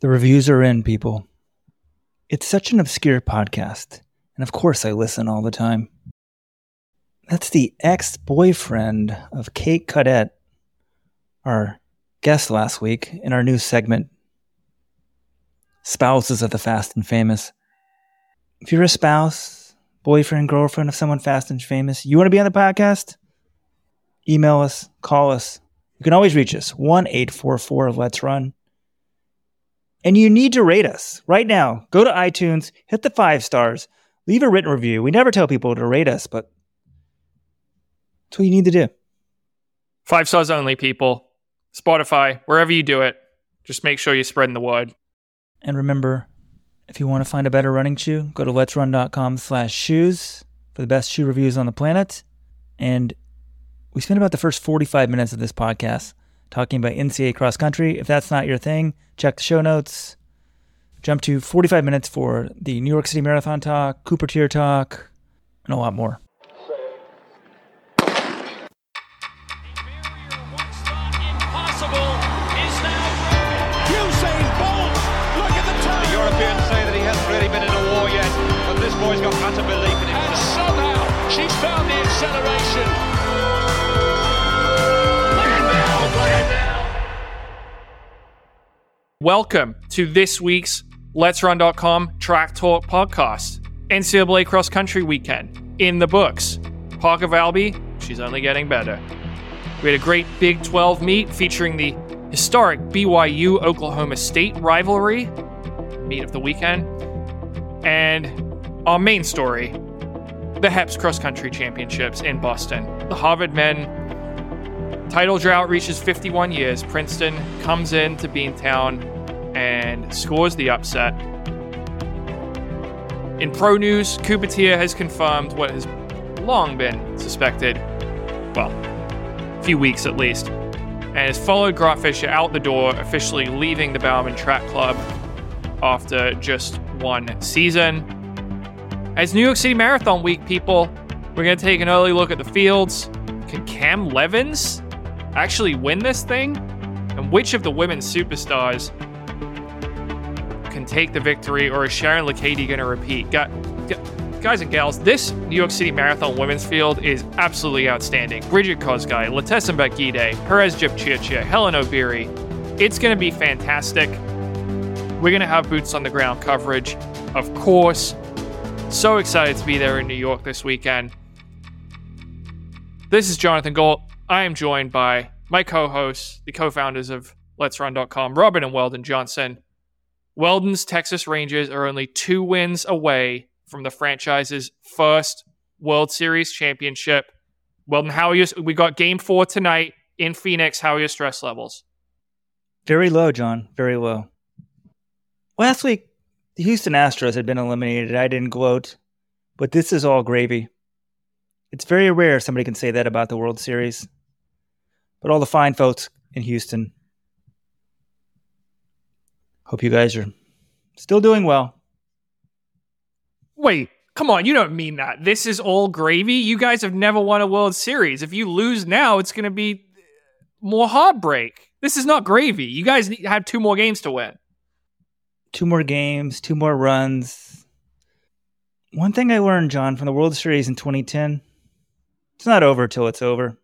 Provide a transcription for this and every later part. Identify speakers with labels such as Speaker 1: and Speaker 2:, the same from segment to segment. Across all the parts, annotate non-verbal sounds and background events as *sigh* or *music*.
Speaker 1: The reviews are in, people. It's such an obscure podcast, and of course I listen all the time. That's the ex boyfriend of Kate Cadet, our guest last week in our new segment, Spouses of the Fast and Famous. If you're a spouse, boyfriend, girlfriend of someone fast and famous, you want to be on the podcast? Email us, call us. You can always reach us 1 844 Let's Run. And you need to rate us right now. Go to iTunes, hit the five stars, leave a written review. We never tell people to rate us, but that's what you need to do.
Speaker 2: Five stars only, people. Spotify, wherever you do it, just make sure you're spreading the word.
Speaker 1: And remember, if you want to find a better running shoe, go to letsrun.com slash shoes for the best shoe reviews on the planet. And we spent about the first 45 minutes of this podcast talking about NCAA cross country. If that's not your thing, check the show notes. Jump to 45 minutes for the New York City Marathon talk, Cooper Teare talk, and a lot more.
Speaker 3: Impossible is now
Speaker 4: Usain Bolt, look at the time.
Speaker 5: The Europeans say that he hasn't really been in a war yet, but this boy's got utter belief in
Speaker 4: And somehow she's found the acceleration.
Speaker 2: Welcome to this week's Let's Run.com Track Talk podcast. NCAA Cross Country Weekend in the books. Parker Valby, she's only getting better. We had a great Big 12 meet featuring the historic BYU Oklahoma State rivalry, meet of the weekend, and our main story the HEPS Cross Country Championships in Boston. The Harvard men Title drought reaches 51 years. Princeton comes in to Beantown and scores the upset. In pro news, Teare has confirmed what has long been suspected, well, a few weeks at least, and has followed Grant Fisher out the door, officially leaving the Bowerman Track Club after just one season. As New York City Marathon Week, people, we're going to take an early look at the fields. Can Cam Levins actually win this thing? And which of the women's superstars can take the victory, or is Sharon Lokedi going to repeat? Gu- gu- Guys and gals, this New York City Marathon women's field is absolutely outstanding. Brigid Kosgei, Letesenbet Gidey, Peres Jepchirchir, Hellen Obiri. It's going to be fantastic. We're going to have boots on the ground coverage, of course. So excited to be there in New York this weekend. This is Jonathan Gault. I am joined by my co hosts, the co founders of Let's Run.com, Robert and Weldon Johnson. Weldon's Texas Rangers are only two wins away from the franchise's first World Series championship. Weldon, how are you? We got game four tonight in Phoenix. How are your stress levels?
Speaker 1: Very low, John. Very low. Last week, the Houston Astros had been eliminated. I didn't gloat, but this is all gravy. It's very rare somebody can say that about the World Series. But all the fine folks in Houston, hope you guys are still doing well.
Speaker 2: Wait, come on. You don't mean that. This is all gravy. You guys have never won a World Series. If you lose now, it's going to be more heartbreak. This is not gravy. You guys need- have two more games to win.
Speaker 1: Two more games, two more runs. One thing I learned, John, from the World Series in 2010 it's not over till it's over.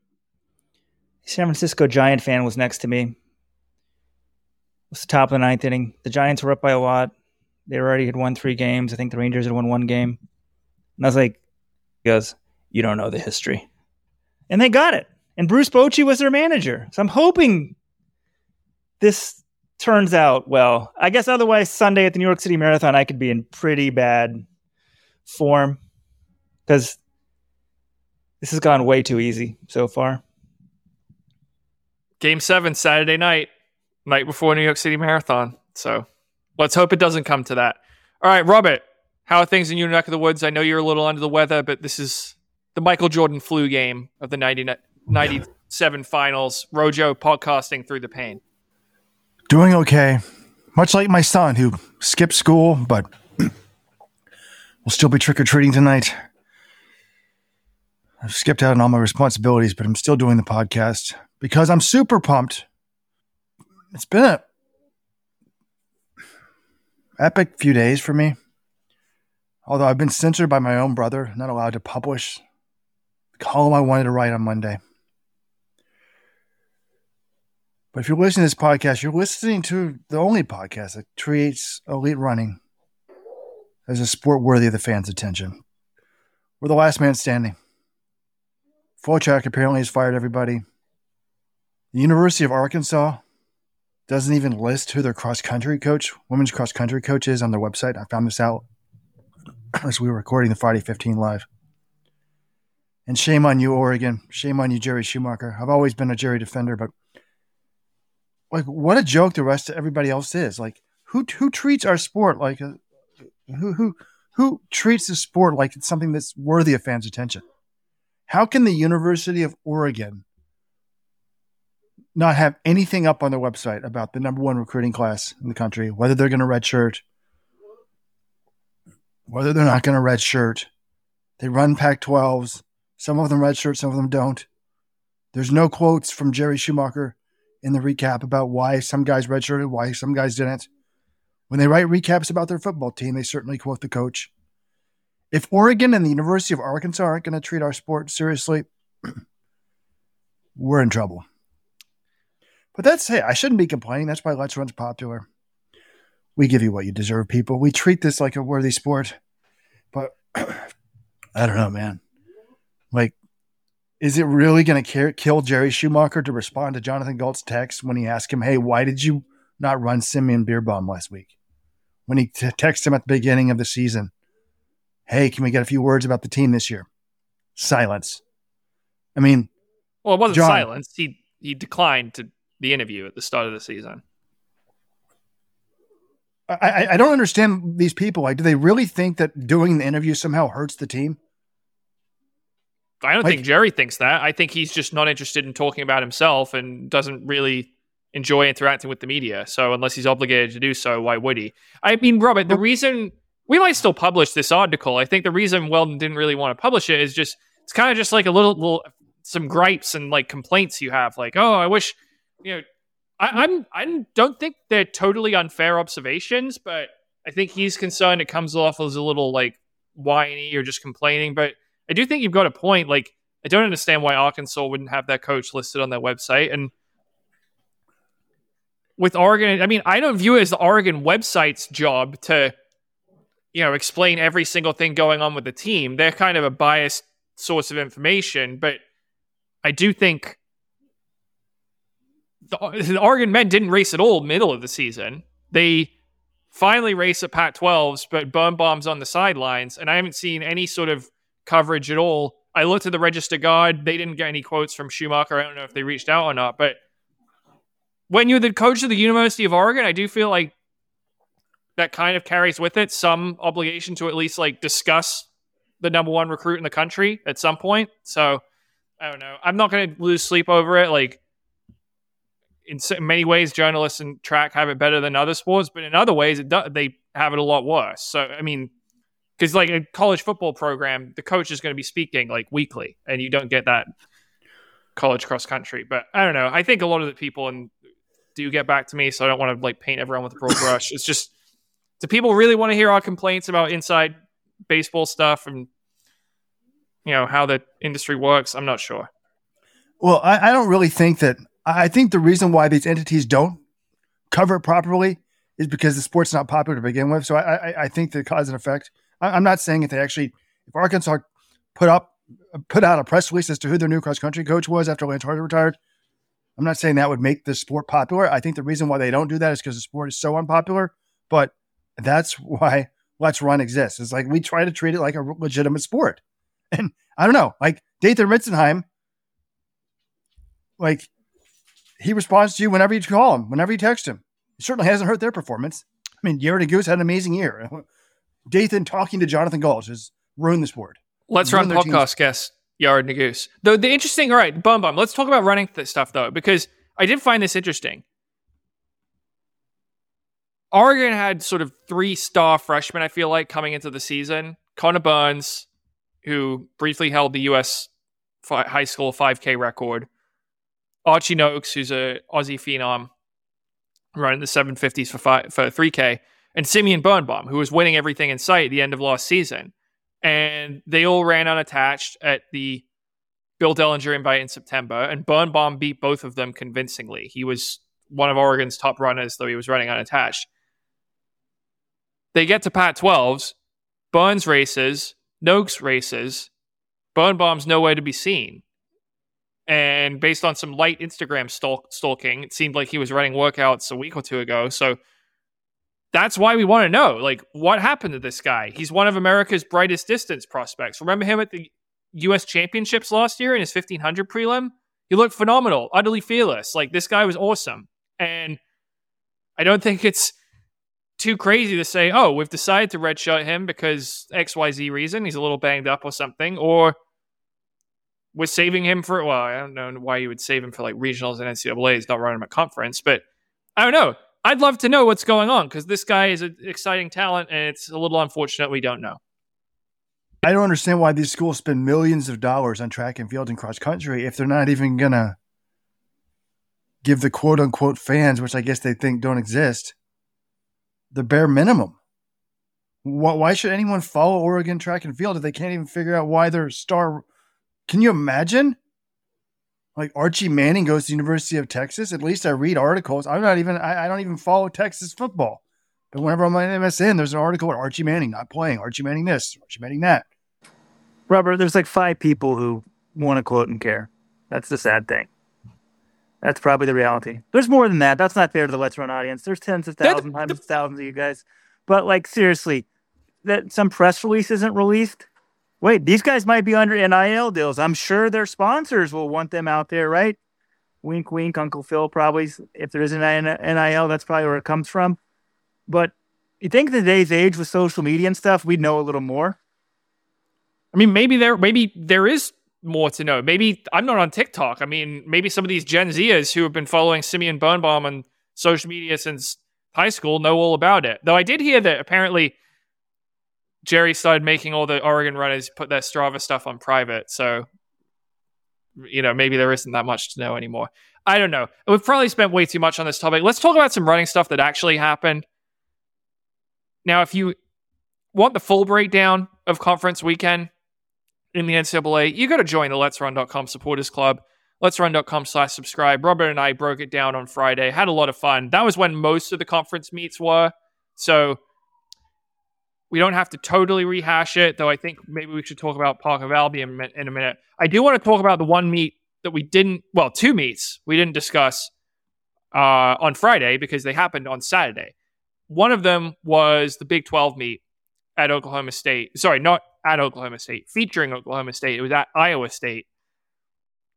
Speaker 1: San Francisco Giant fan was next to me. It was the top of the ninth inning. The Giants were up by a lot. They already had won three games. I think the Rangers had won one game. And I was like, he goes, You don't know the history. And they got it. And Bruce Bochy was their manager. So I'm hoping this turns out well. I guess otherwise, Sunday at the New York City Marathon, I could be in pretty bad form because this has gone way too easy so far.
Speaker 2: Game seven, Saturday night, night before New York City Marathon. So let's hope it doesn't come to that. All right, Robert, how are things in your neck of the woods? I know you're a little under the weather, but this is the Michael Jordan flu game of the 90, 97 finals. Rojo podcasting through the pain.
Speaker 6: Doing okay. Much like my son, who skipped school, but *clears throat* will still be trick or treating tonight. I've skipped out on all my responsibilities, but I'm still doing the podcast because I'm super pumped. It's been a epic few days for me. Although I've been censored by my own brother, not allowed to publish the column I wanted to write on Monday. But if you're listening to this podcast, you're listening to the only podcast that treats elite running as a sport worthy of the fans' attention. We're the last man standing. FullTrack apparently has fired everybody. The University of Arkansas doesn't even list who their cross country coach, women's cross country coach is on their website. I found this out *clears throat* as we were recording the Friday 15 live. And shame on you, Oregon. Shame on you, Jerry Schumacher. I've always been a Jerry defender, but like, what a joke the rest of everybody else is. Like, who who treats our sport like a who who who treats the sport like it's something that's worthy of fans' attention? How can the University of Oregon not have anything up on their website about the number one recruiting class in the country, whether they're going to redshirt, whether they're not going to redshirt? They run Pac 12s. Some of them redshirt, some of them don't. There's no quotes from Jerry Schumacher in the recap about why some guys redshirted, why some guys didn't. When they write recaps about their football team, they certainly quote the coach. If Oregon and the University of Arkansas aren't going to treat our sport seriously, *clears throat* we're in trouble. But that's hey, I shouldn't be complaining. That's why Let's Run's popular. We give you what you deserve, people. We treat this like a worthy sport. But *clears throat* I don't know, man. Like, is it really going to kill Jerry Schumacher to respond to Jonathan Gault's text when he asked him, "Hey, why did you not run Simeon Birnbaum last week?" When he t- texted him at the beginning of the season, "Hey, can we get a few words about the team this year?" Silence. I mean,
Speaker 2: well, it wasn't
Speaker 6: John,
Speaker 2: silence. He he declined to the interview at the start of the season.
Speaker 6: I, I don't understand these people. Like, do they really think that doing the interview somehow hurts the team?
Speaker 2: I don't
Speaker 6: Like-
Speaker 2: think Jerry thinks that. I think he's just not interested in talking about himself and doesn't really enjoy interacting with the media. So unless he's obligated to do so, why would he? I mean, Robert, the reason we might still publish this article, I think the reason Weldon didn't really want to publish it is just it's kind of just like a little, little some gripes and like complaints you have, like, oh, I wish, you know, I, I'm I don't think they're totally unfair observations, but I think he's concerned it comes off as a little like whiny or just complaining. But I do think you've got a point. Like, I don't understand why Arkansas wouldn't have that coach listed on their website. And with Oregon, I mean, I don't view it as the Oregon website's job to, you know, explain every single thing going on with the team. They're kind of a biased source of information, but I do think the, the Oregon men didn't race at all middle of the season. They finally race at Pac 12s, but Birnbaum's on the sidelines, and I haven't seen any sort of coverage at all. I looked at the register guard; they didn't get any quotes from Schumacher. I don't know if they reached out or not, but when you're the coach of the University of Oregon, I do feel like that kind of carries with it some obligation to at least like discuss the number one recruit in the country at some point. So I don't know. I'm not going to lose sleep over it. Like in many ways, journalists and track have it better than other sports, but in other ways, do- they have it a lot worse. So I mean, because like a college football program, the coach is going to be speaking like weekly, and you don't get that college cross country. But I don't know. I think a lot of the people and do get back to me, so I don't want to like paint everyone with a broad brush. It's just do people really want to hear our complaints about inside baseball stuff and you know how the industry works? I'm not sure.
Speaker 6: Well, I, I don't really think that. I think the reason why these entities don't cover it properly is because the sport's not popular to begin with. So I, I, I think the cause and effect. I, I'm not saying if they actually, if Arkansas put up, put out a press release as to who their new cross country coach was after Lance Harder retired. I'm not saying that would make the sport popular. I think the reason why they don't do that is because the sport is so unpopular. But that's why Let's Run exists. It's like we try to treat it like a legitimate sport. And I don't know, like Dathan Ritzenhein, like he responds to you whenever you call him, whenever you text him. It certainly hasn't hurt their performance. I mean, Yared Nuguse had an amazing year. *laughs* Dathan talking to Jonathan Gault has ruined the sport.
Speaker 2: Let's run podcast guest Yared Nuguse. The the interesting, all right, bum bum. Let's talk about running th- stuff though, because I did find this interesting. Oregon had sort of three star freshmen. I feel like coming into the season, Connor Burns, who briefly held the U.S. high school 5K record, Archie Noakes, who's a Aussie phenom, running the 750s for five, for 3K, and Simeon Birnbaum, who was winning everything in sight at the end of last season. And they all ran unattached at the Bill Dellinger invite in September, and Birnbaum beat both of them convincingly. He was one of Oregon's top runners, though he was running unattached. They get to Pac 12s, Burns races, Noakes races, Birnbaum's nowhere to be seen. And based on some light Instagram stalk- stalking, it seemed like he was running workouts a week or two ago. So that's why we want to know, like, what happened to this guy? He's one of America's brightest distance prospects. Remember him at the U.S. Championships last year in his 1500 prelim? He looked phenomenal, utterly fearless. Like, this guy was awesome. And I don't think it's too crazy to say, oh, we've decided to redshirt him because XYZ reason. He's a little banged up or something. Or we're saving him for, well, I don't know why you would save him for like regionals and NCAAs, not running him a conference, but I don't know. I'd love to know what's going on because this guy is an exciting talent and it's a little unfortunate we don't know.
Speaker 6: I don't understand why these schools spend millions of dollars on track and field and cross country if they're not even to give the quote unquote fans, which I guess they think don't exist, the bare minimum. Why should anyone follow Oregon track and field if they can't even figure out why their star? Can you imagine? Like Archie Manning goes to the University of Texas. At least I read articles. I'm not even. I, I don't even follow Texas football. But whenever I'm on MSN, there's an article with Archie Manning not playing. Archie Manning this. Archie Manning that.
Speaker 1: Robert, there's like five people who want to quote and care. That's the sad thing. That's probably the reality. There's more than that. That's not fair to the Let's Run audience. There's tens of thousands, hundreds of thousands of you guys. But like seriously, that some press release isn't released. Wait, these guys might be under NIL deals. I'm sure their sponsors will want them out there, right? Wink, wink. Uncle Phil probably, if there is an NIL, that's probably where it comes from. But you think in today's age with social media and stuff, we'd know a little more.
Speaker 2: I mean, maybe there, maybe there is more to know. Maybe I'm not on TikTok. I mean, maybe some of these Gen Zers who have been following Simeon Birnbaum on social media since high school know all about it. Though I did hear that apparently Jerry started making all the Oregon runners put their Strava stuff on private. So, you know, maybe there isn't that much to know anymore. I don't know. We've probably spent way too much on this topic. Let's talk about some running stuff that actually happened. Now, if you want the full breakdown of conference weekend, in the NCAA, you got to join the Let's Run.com supporters club. Let's Run.com slash subscribe. Robert and I broke it down on Friday. Had a lot of fun. That was when most of the conference meets were. So we don't have to totally rehash it, though I think maybe we should talk about Parker Valby in a minute. I do want to talk about the one meet that we didn't, well, two meets we didn't discuss uh, on Friday because they happened on Saturday. One of them was the Big 12 meet at Oklahoma State. Sorry, not at Oklahoma State, featuring Oklahoma State. It was at Iowa State.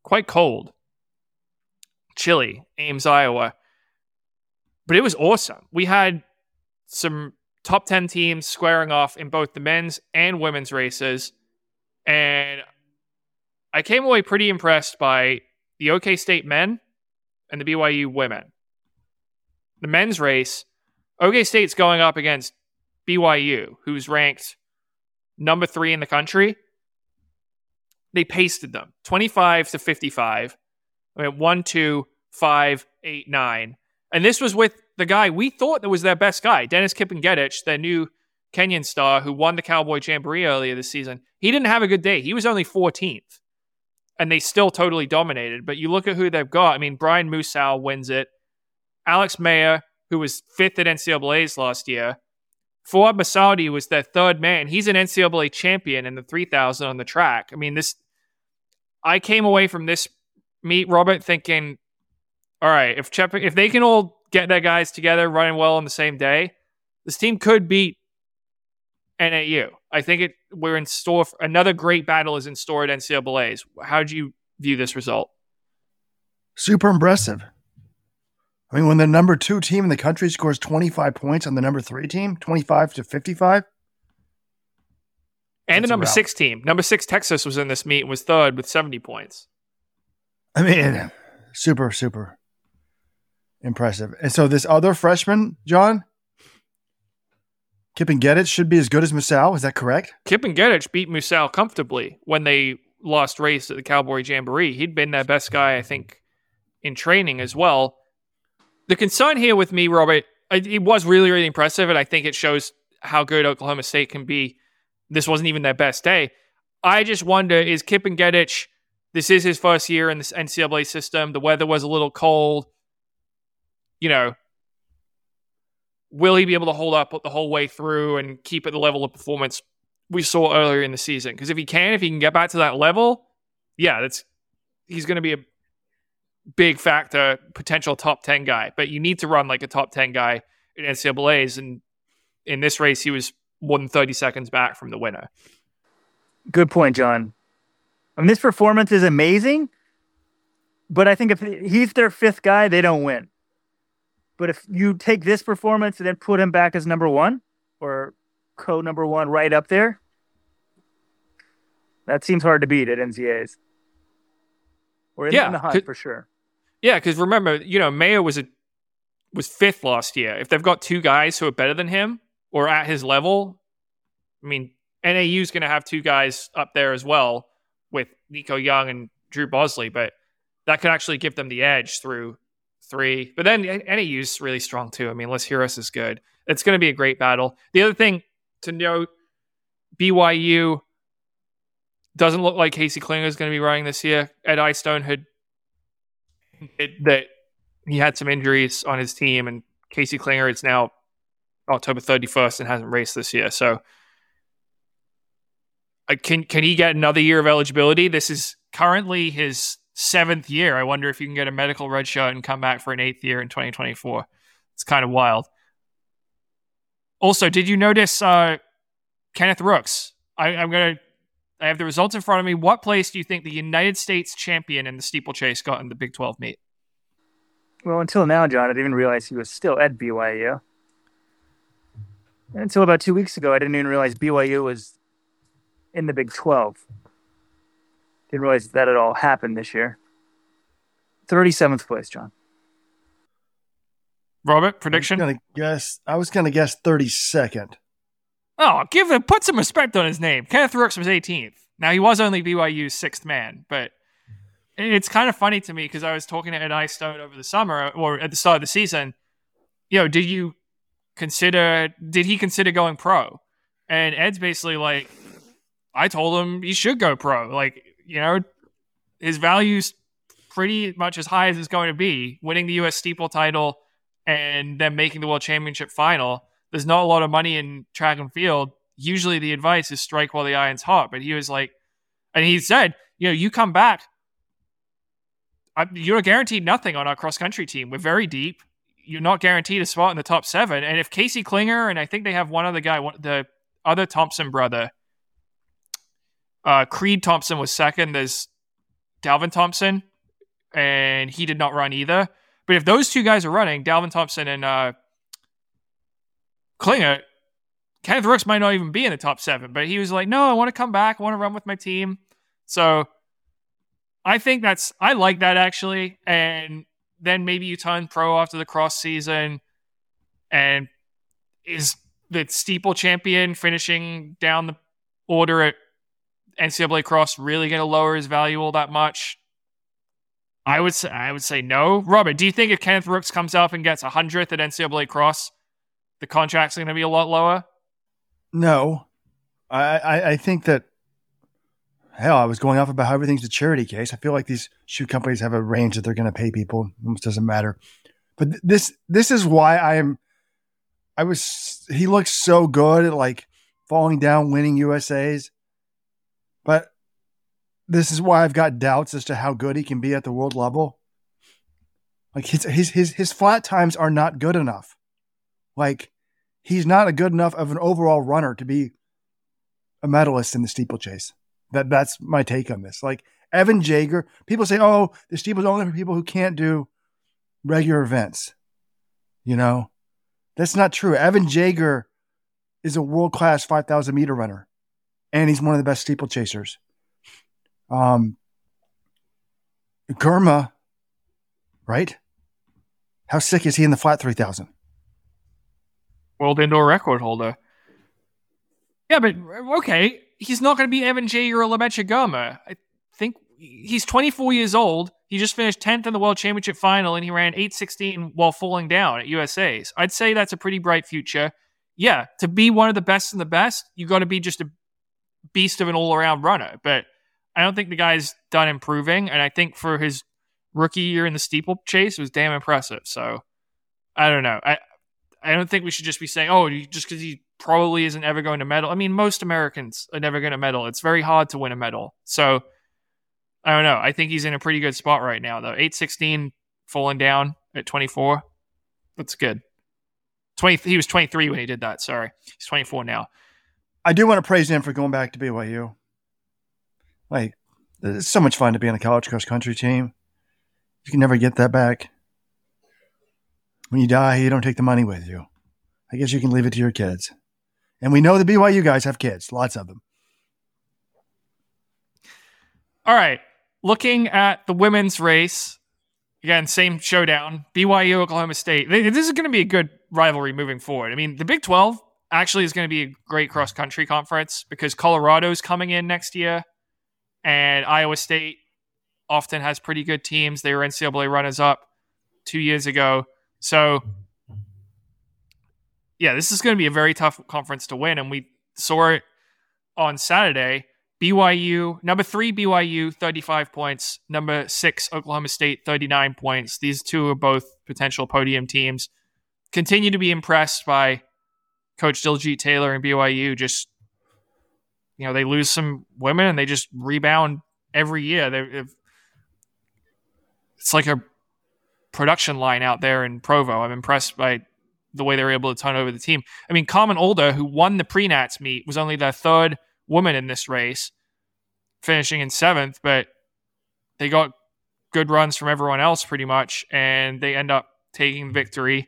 Speaker 2: Quite cold, chilly, Ames, Iowa. But it was awesome. We had some top 10 teams squaring off in both the men's and women's races. And I came away pretty impressed by the OK State men and the BYU women. The men's race, OK State's going up against BYU, who's ranked number three in the country, they pasted them 25 to 55. I mean, one, two, five, eight, nine. And this was with the guy we thought that was their best guy, Dennis Kipengedic, their new Kenyan star who won the Cowboy Jamboree earlier this season. He didn't have a good day. He was only 14th. And they still totally dominated. But you look at who they've got. I mean, Brian Musau wins it. Alex Maier, who was fifth at NCAA's last year, Fouad Messaoudi was their third man. He's an NCAA champion in the 3000 on the track. I mean, this, I came away from this meet, Robert, thinking, all right, if Chep- if they can all get their guys together running well on the same day, this team could beat NAU. I think it we're in store. For, another great battle is in store at NCAA's. How do you view this result?
Speaker 6: Super impressive. I mean, when the number two team in the country scores 25 points on the number three team, 25 to 55.
Speaker 2: And the number six team. Number six, Texas, was in this meet and was third with 70 points.
Speaker 6: I mean, super, super impressive. And so this other freshman, John, Kipengedic should be as good as Musau. Is that correct?
Speaker 2: Kipengedic beat Musau comfortably when they lost race at the Cowboy Jamboree. He'd been their best guy, I think, in training as well. The concern here with me, Robert, it, was really, really impressive, and I think it shows how good Oklahoma State can be. This wasn't even their best day. I just wonder: is Kip and Gedich? This is his first year in this NCAA system. The weather was a little cold. You know, will he be able to hold up the whole way through and keep at the level of performance we saw earlier in the season? Because if he can, if he can get back to that level, yeah, that's he's going to be a big factor, potential top 10 guy, but you need to run like a top 10 guy in NCAAs. And in this race, he was more than 30 seconds back from the winner.
Speaker 1: Good point, John. I mean, this performance is amazing, but I think if he's their fifth guy, they don't win. But if you take this performance and then put him back as number one or co number one right up there, that seems hard to beat at NCAAs. Or in,
Speaker 2: Yeah,
Speaker 1: in the hunt for sure.
Speaker 2: Yeah, because remember, you know, Maier was a was fifth last year. If they've got two guys who are better than him or at his level, I mean, NAU is going to have two guys up there as well with Nico Young and Drew Bosley, but that could actually give them the edge through three. But then NAU is really strong too. I mean, Les Heroes is good. It's going to be a great battle. The other thing to note, BYU doesn't look like Casey Klinger is going to be running this year. Ed Eyestone had it, that he had some injuries on his team, and Casey Klinger is now October 31st and hasn't raced this year. So, can can he get another year of eligibility? This is currently his seventh year. I wonder if you can get a medical red shirt and come back for an eighth year in 2024. It's kind of wild. Also, did you notice uh, Kenneth Rooks? I, I'm gonna. I have the results in front of me. What place do you think the United States champion in the steeplechase got in the Big 12 meet?
Speaker 1: Well, until now, John, I didn't even realize he was still at BYU. Until about two weeks ago, I didn't even realize BYU was in the Big 12. Didn't realize that at all happened this year. 37th place, John.
Speaker 2: Robert, prediction?
Speaker 6: I was gonna guess. I was gonna guess thirty second.
Speaker 2: Oh, give him put some respect on his name. Kenneth Rooks was 18th. Now he was only BYU's sixth man, but it's kind of funny to me because I was talking to Ed Eyestone over the summer or at the start of the season. You know, did you consider? Did he consider going pro? And Ed's basically like, I told him he should go pro. Like, you know, his value's pretty much as high as it's going to be. Winning the U.S. steeple title and then making the World Championship final there's not a lot of money in track and field. Usually the advice is strike while the iron's hot. But he was like, and he said, you know, you come back, you're guaranteed nothing on our cross country team. We're very deep. You're not guaranteed a spot in the top seven. And if Casey Klinger and I think they have one other guy, one, the other Thompson brother, uh, Creed Thompson was second. There's Dalvin Thompson, and he did not run either. But if those two guys are running, Dalvin Thompson and uh, Klinger, Kenneth Rooks might not even be in the top seven, but he was like, no, I want to come back. I want to run with my team. So I think that's, I like that actually. And then maybe you turn pro after the cross season and is the steeple champion finishing down the order at NCAA cross really going to lower his value all that much? I would say, I would say no. Robert, do you think if Kenneth Rooks comes up and gets a hundredth at NCAA cross, the contract's are going to be a lot lower?
Speaker 6: No, I, I I think that. Hell, I was going off about how everything's a charity case. I feel like these shoe companies have a range that they're going to pay people. It almost doesn't matter. But th- this this is why I am. I was. He looks so good at like falling down, winning USA's. But this is why I've got doubts as to how good he can be at the world level. Like his his his his flat times are not good enough. Like he's not a good enough of an overall runner to be a medalist in the steeplechase. That that's my take on this. Like Evan Jager, people say, "Oh, the steeple's only for people who can't do regular events." You know, that's not true. Evan Jager is a world class five thousand meter runner, and he's one of the best steeplechasers. Um, Girma, right? How sick is he in the flat three thousand?
Speaker 2: World indoor record holder. Yeah, but okay, he's not going to be Evan Jager or Lamecha Girma. I think he's 24 years old. He just finished 10th in the World Championship final and he ran 816 while falling down at USA's. I'd say that's a pretty bright future. Yeah, to be one of the best in the best, you got to be just a beast of an all around runner. But I don't think the guy's done improving. And I think for his rookie year in the steeplechase, it was damn impressive. So I don't know. I, I don't think we should just be saying, oh, just because he probably isn't ever going to medal. I mean, most Americans are never going to medal. It's very hard to win a medal. So I don't know. I think he's in a pretty good spot right now, though. 816 falling down at 24. That's good. 20, he was 23 when he did that. Sorry. He's 24 now.
Speaker 6: I do want to praise him for going back to BYU. Like, it's so much fun to be on a college cross country team. You can never get that back. When you die, you don't take the money with you. I guess you can leave it to your kids. And we know the BYU guys have kids, lots of them.
Speaker 2: All right. Looking at the women's race, again, same showdown BYU, Oklahoma State. This is going to be a good rivalry moving forward. I mean, the Big 12 actually is going to be a great cross country conference because Colorado's coming in next year and Iowa State often has pretty good teams. They were NCAA runners up two years ago. So, yeah, this is going to be a very tough conference to win. And we saw it on Saturday. BYU, number three, BYU, 35 points. Number six, Oklahoma State, 39 points. These two are both potential podium teams. Continue to be impressed by Coach Diljeet Taylor and BYU. Just, you know, they lose some women and they just rebound every year. They, it's like a production line out there in Provo. I'm impressed by the way they were able to turn over the team. I mean, Carmen Alder, who won the pre-nats meet, was only the third woman in this race, finishing in seventh, but they got good runs from everyone else pretty much, and they end up taking victory.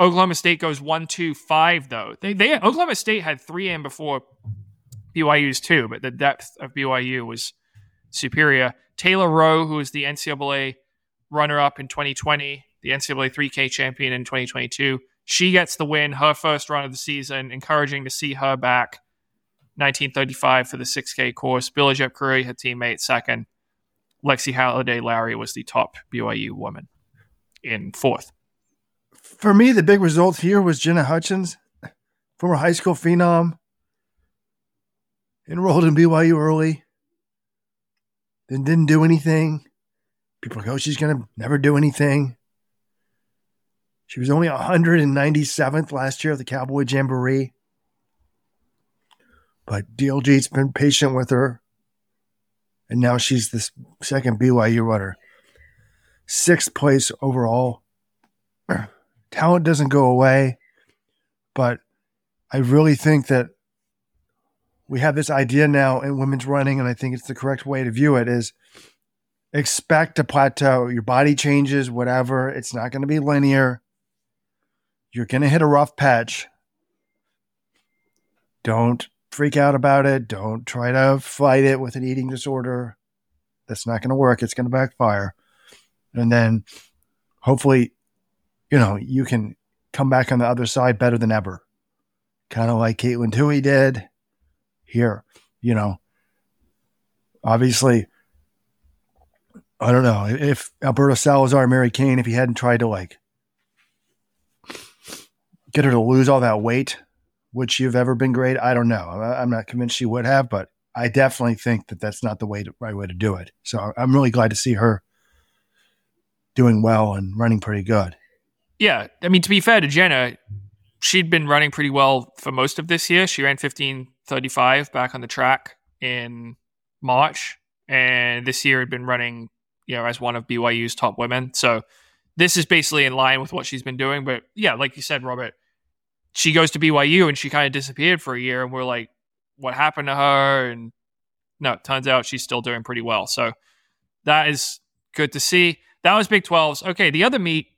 Speaker 2: Oklahoma State goes one, two, five though. They, they Oklahoma State had three in before BYU's two, but the depth of BYU was superior. Taylor Roe, who was the NCAA runner up in 2020, the NCAA 3K champion in 2022. She gets the win, her first run of the season. Encouraging to see her back. 1935 for the 6K course. Billah Jepkirui, her teammate, second. Lexy Halladay-Lowry was the top BYU woman in fourth.
Speaker 6: For me, the big result here was Jenna Hutchins, former high school phenom, enrolled in BYU early, then didn't do anything. People go, oh, she's going to never do anything. She was only 197th last year at the Cowboy Jamboree. But DLG's been patient with her. And now she's the second BYU runner. Sixth place overall. Talent doesn't go away. But I really think that we have this idea now in women's running, and I think it's the correct way to view it is expect a plateau. Your body changes, whatever. It's not going to be linear. You're going to hit a rough patch. Don't freak out about it. Don't try to fight it with an eating disorder. That's not going to work. It's going to backfire. And then hopefully, you know, you can come back on the other side better than ever. Kind of like Katelyn Tuohy did here, you know. Obviously, I don't know if Alberto Salazar Mary Cain, if he hadn't tried to like get her to lose all that weight, would she have ever been great? I don't know. I'm not convinced she would have, but I definitely think that that's not the way to, right way to do it. So I'm really glad to see her doing well and running pretty good.
Speaker 2: Yeah, I mean to be fair to Jenna, she'd been running pretty well for most of this year. She ran 15:35 back on the track in March, and this year had been running you know, as one of BYU's top women. So this is basically in line with what she's been doing. But yeah, like you said, Robert, she goes to BYU and she kind of disappeared for a year, and we're like, what happened to her? And no, turns out she's still doing pretty well. So that is good to see. That was Big 12s. Okay, the other meet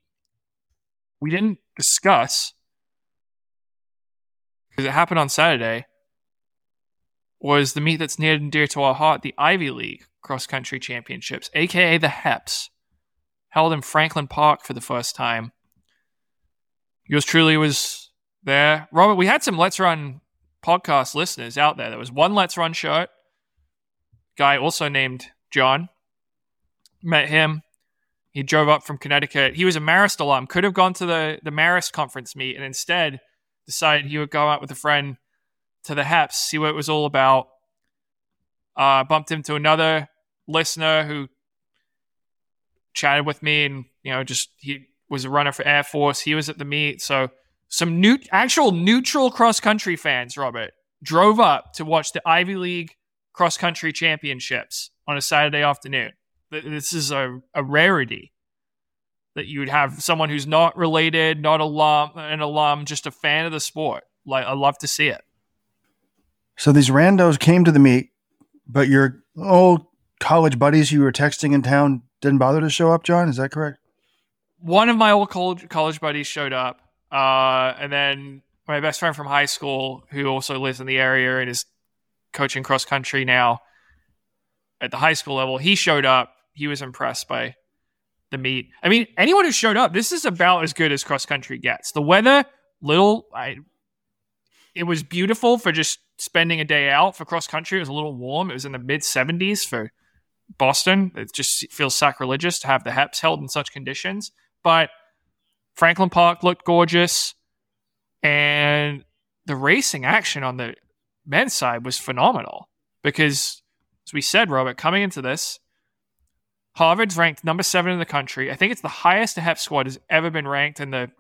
Speaker 2: we didn't discuss because it happened on Saturday was the meet that's near and dear to our heart, the Ivy League Cross Country Championships, aka the HEPS, held in Franklin Park for the first time. Yours truly was there. Robert, we had some Let's Run podcast listeners out there. There was one Let's Run shirt, guy also named John. Met him. He drove up from Connecticut. He was a Marist alum. Could have gone to the the Marist conference meet, and instead decided he would go out with a friend to the Heps, see what it was all about. Uh, bumped into another listener who chatted with me, and you know, just he was a runner for Air Force. He was at the meet, so some new actual neutral cross country fans, Robert, drove up to watch the Ivy League cross country championships on a Saturday afternoon. This is a, a rarity that you would have someone who's not related, not alum, an alum, just a fan of the sport. Like I love to see it.
Speaker 6: So these randos came to the meet, but your old college buddies you were texting in town didn't bother to show up. John, is that correct?
Speaker 2: One of my old college college buddies showed up, uh, and then my best friend from high school, who also lives in the area and is coaching cross country now at the high school level, he showed up. He was impressed by the meet. I mean, anyone who showed up, this is about as good as cross country gets. The weather, little, I, it was beautiful for just spending a day out. For cross country, it was a little warm. It was in the mid 70s for Boston. It just feels sacrilegious to have the Heps held in such conditions. But Franklin Park looked gorgeous, and the racing action on the men's side was phenomenal because, as we said, Robert, coming into this, Harvard's ranked number seven in the country. I think it's the highest a HEP squad has ever been ranked in the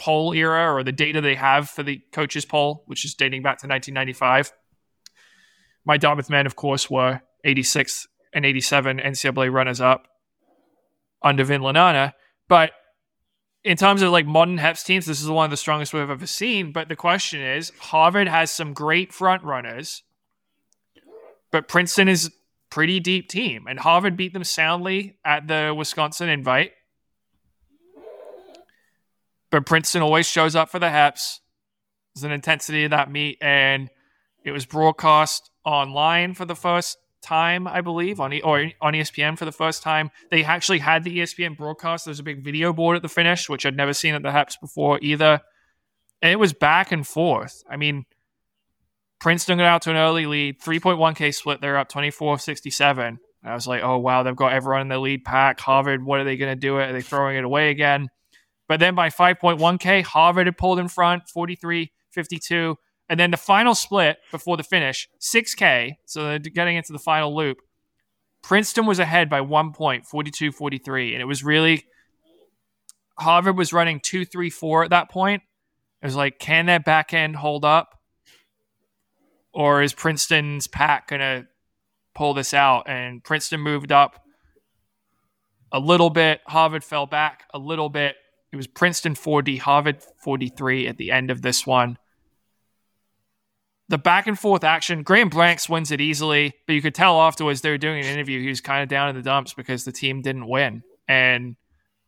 Speaker 2: poll era or the data they have for the coaches poll, which is dating back to 1995. My Dartmouth men, of course, were 86 and 87 NCAA runners up under Vin Lananna. But in terms of like modern HEPS teams, this is one of the strongest we've ever seen. But the question is Harvard has some great front runners, but Princeton is pretty deep team. And Harvard beat them soundly at the Wisconsin invite. But Princeton always shows up for the HEPs. There's an intensity of that meet. And it was broadcast online for the first time, I believe, on e- or on ESPN for the first time. They actually had the ESPN broadcast. There's a big video board at the finish, which I'd never seen at the HEPs before either. And it was back and forth. I mean, Princeton got out to an early lead, 3.1K split. They're up 24 67. I was like, oh, wow, they've got everyone in the lead pack. Harvard, what are they going to do? It? Are they throwing it away again? But then by 5.1K, Harvard had pulled in front, 43 52. And then the final split before the finish, 6K. So they're getting into the final loop. Princeton was ahead by one point, 42 43. And it was really, Harvard was running 2 3 4 at that point. It was like, can that back end hold up? Or is Princeton's pack going to pull this out? And Princeton moved up a little bit. Harvard fell back a little bit. It was Princeton 40, Harvard 43 at the end of this one. The back and forth action, Graham Blanks wins it easily, but you could tell afterwards they were doing an interview. He was kind of down in the dumps because the team didn't win. And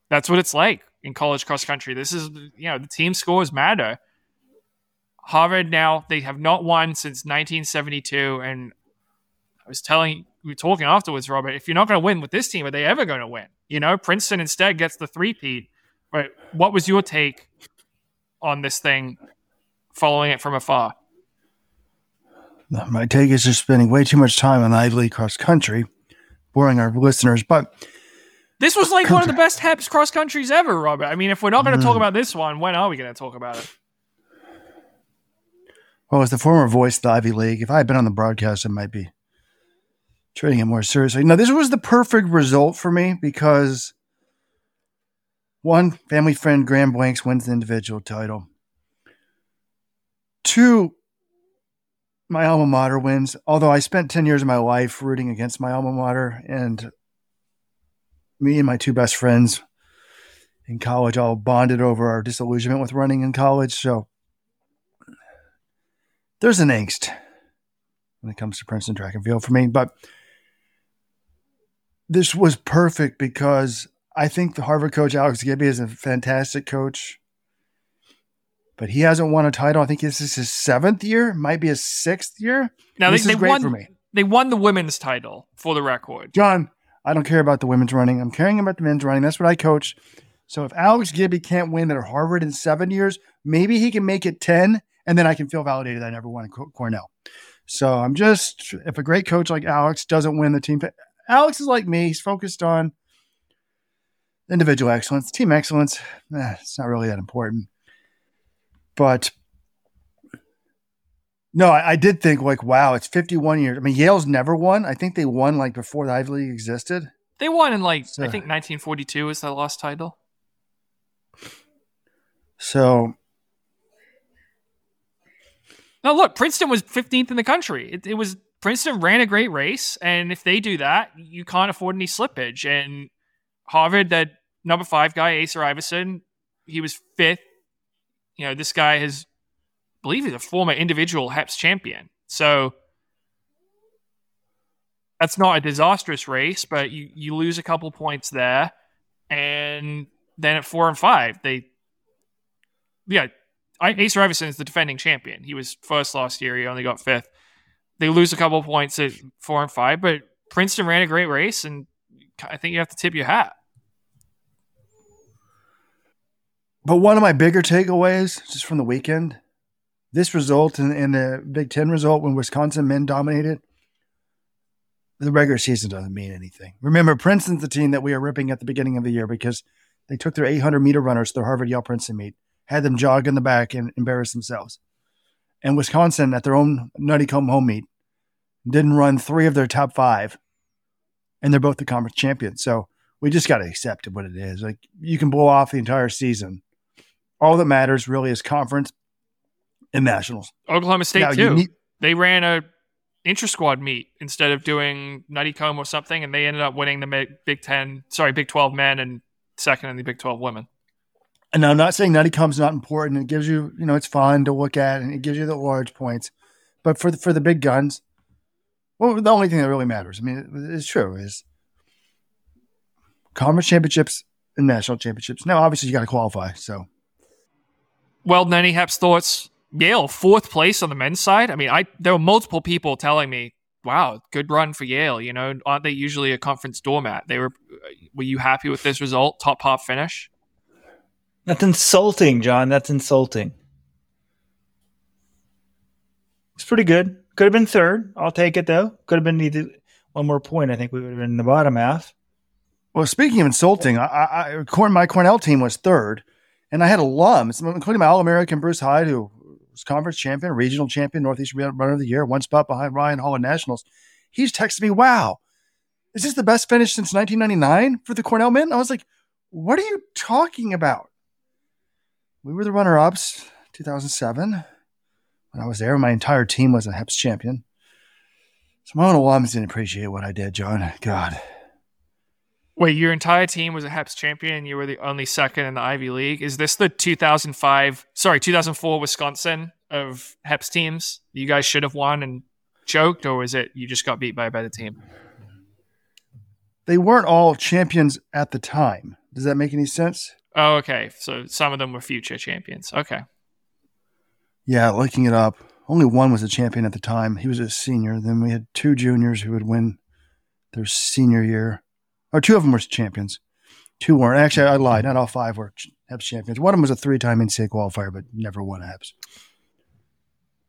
Speaker 2: that's what it's like in college cross country. This is, you know, the team scores matter. Harvard now they have not won since 1972, and I was telling we were talking afterwards, Robert. If you're not going to win with this team, are they ever going to win? You know, Princeton instead gets the three-peat. But what was your take on this thing, following it from afar?
Speaker 6: My take is just spending way too much time on Ivy League cross country, boring our listeners. But
Speaker 2: this was like one of the best HEPS cross countries ever, Robert. I mean, if we're not going to mm. talk about this one, when are we going to talk about it?
Speaker 6: Well, as the former voice of the Ivy League, if I had been on the broadcast, I might be treating it more seriously. Now, this was the perfect result for me because one, family friend Graham Blanks wins the individual title. Two, my alma mater wins. Although I spent 10 years of my life rooting against my alma mater, and me and my two best friends in college all bonded over our disillusionment with running in college. So there's an angst when it comes to Princeton track and field for me, but this was perfect because I think the Harvard coach Alex Gibby is a fantastic coach, but he hasn't won a title. I think this is his seventh year, might be his sixth year.
Speaker 2: Now
Speaker 6: this
Speaker 2: they,
Speaker 6: is great
Speaker 2: won,
Speaker 6: for me.
Speaker 2: They won the women's title for the record.
Speaker 6: John, I don't care about the women's running. I'm caring about the men's running. That's what I coach. So if Alex Gibby can't win at Harvard in seven years, maybe he can make it ten and then I can feel validated I never won at Cornell. So I'm just if a great coach like Alex doesn't win the team Alex is like me. He's focused on individual excellence, team excellence. Eh, it's not really that important. But no, I, I, did think like, wow, it's 51 years. I mean, Yale's never won. I think they won like before the Ivy League existed.
Speaker 2: They won in like so, I think 1942 was the last title.
Speaker 6: So
Speaker 2: now look, Princeton was 15th in the country. It, it was Princeton ran a great race, and if they do that, you can't afford any slippage. And Harvard, that number five guy, Acer Iverson, he was fifth. You know, this guy has believe he's a former individual HEPS champion. So that's not a disastrous race, but you, you lose a couple points there. And then at four and five, they, yeah, Acer Iverson is the defending champion. He was first last year. He only got fifth. They lose a couple points at four and five, but Princeton ran a great race, and I think you have to tip your hat.
Speaker 6: But one of my bigger takeaways, just from the weekend, this result and, and the Big Ten result when Wisconsin men dominated, the regular season doesn't mean anything. Remember, Princeton's the team that we are ripping at the beginning of the year because they took their 800 meter runners to their Harvard Yale Princeton meet, had them jog in the back and embarrass themselves. And Wisconsin at their own Nuttycombe home meet didn't run three of their top five, and they're both the conference champions. So we just got to accept what it is. Like you can blow off the entire season. All that matters really is conference and nationals.
Speaker 2: Oklahoma State now, too. Need- they ran a intra squad meet instead of doing Nuttycombe or something, and they ended up winning the Big Ten, sorry, Big Twelve men and second in the Big Twelve women.
Speaker 6: And I'm not saying Nuttycombe's not important. It gives you, you know, it's fun to look at and it gives you the large points. But for the, for the big guns, well, the only thing that really matters, I mean, it's true, is conference championships and national championships. Now, obviously, you got to qualify. So,
Speaker 2: well, Nenny Hep's thoughts Yale fourth place on the men's side. I mean, I there were multiple people telling me, "Wow, good run for Yale." You know, aren't they usually a conference doormat? They were. Were you happy with this result? Top half finish.
Speaker 1: That's insulting, John. That's insulting. It's pretty good. Could have been third. I'll take it though. Could have been either one more point. I think we would have been in the bottom half.
Speaker 6: Well, speaking of insulting, I, I, my Cornell team was third, and I had alums, including my All American Bruce Hyde, who was conference champion, regional champion, Northeast Runner of the Year, one spot behind Ryan Hall in Nationals. He's texted me, wow, is this the best finish since 1999 for the Cornell men? I was like, what are you talking about? We were the runner ups 2007. When I was there, my entire team was a HEPS champion. So my own alums didn't appreciate what I did, John. God.
Speaker 2: Wait, your entire team was a HEPS champion. You were the only second in the Ivy League. Is this the 2005, sorry, 2004 Wisconsin of HEPS teams? You guys should have won and choked, or is it you just got beat by a better team?
Speaker 6: They weren't all champions at the time. Does that make any sense?
Speaker 2: Oh, okay. So some of them were future champions. Okay.
Speaker 6: Yeah, looking it up, only one was a champion at the time. He was a senior. Then we had two juniors who would win their senior year or two of them were champions. Two weren't. Actually, I lied. Not all five were HEPS champions. One of them was a three-time NCAA qualifier, but never won a HEPS.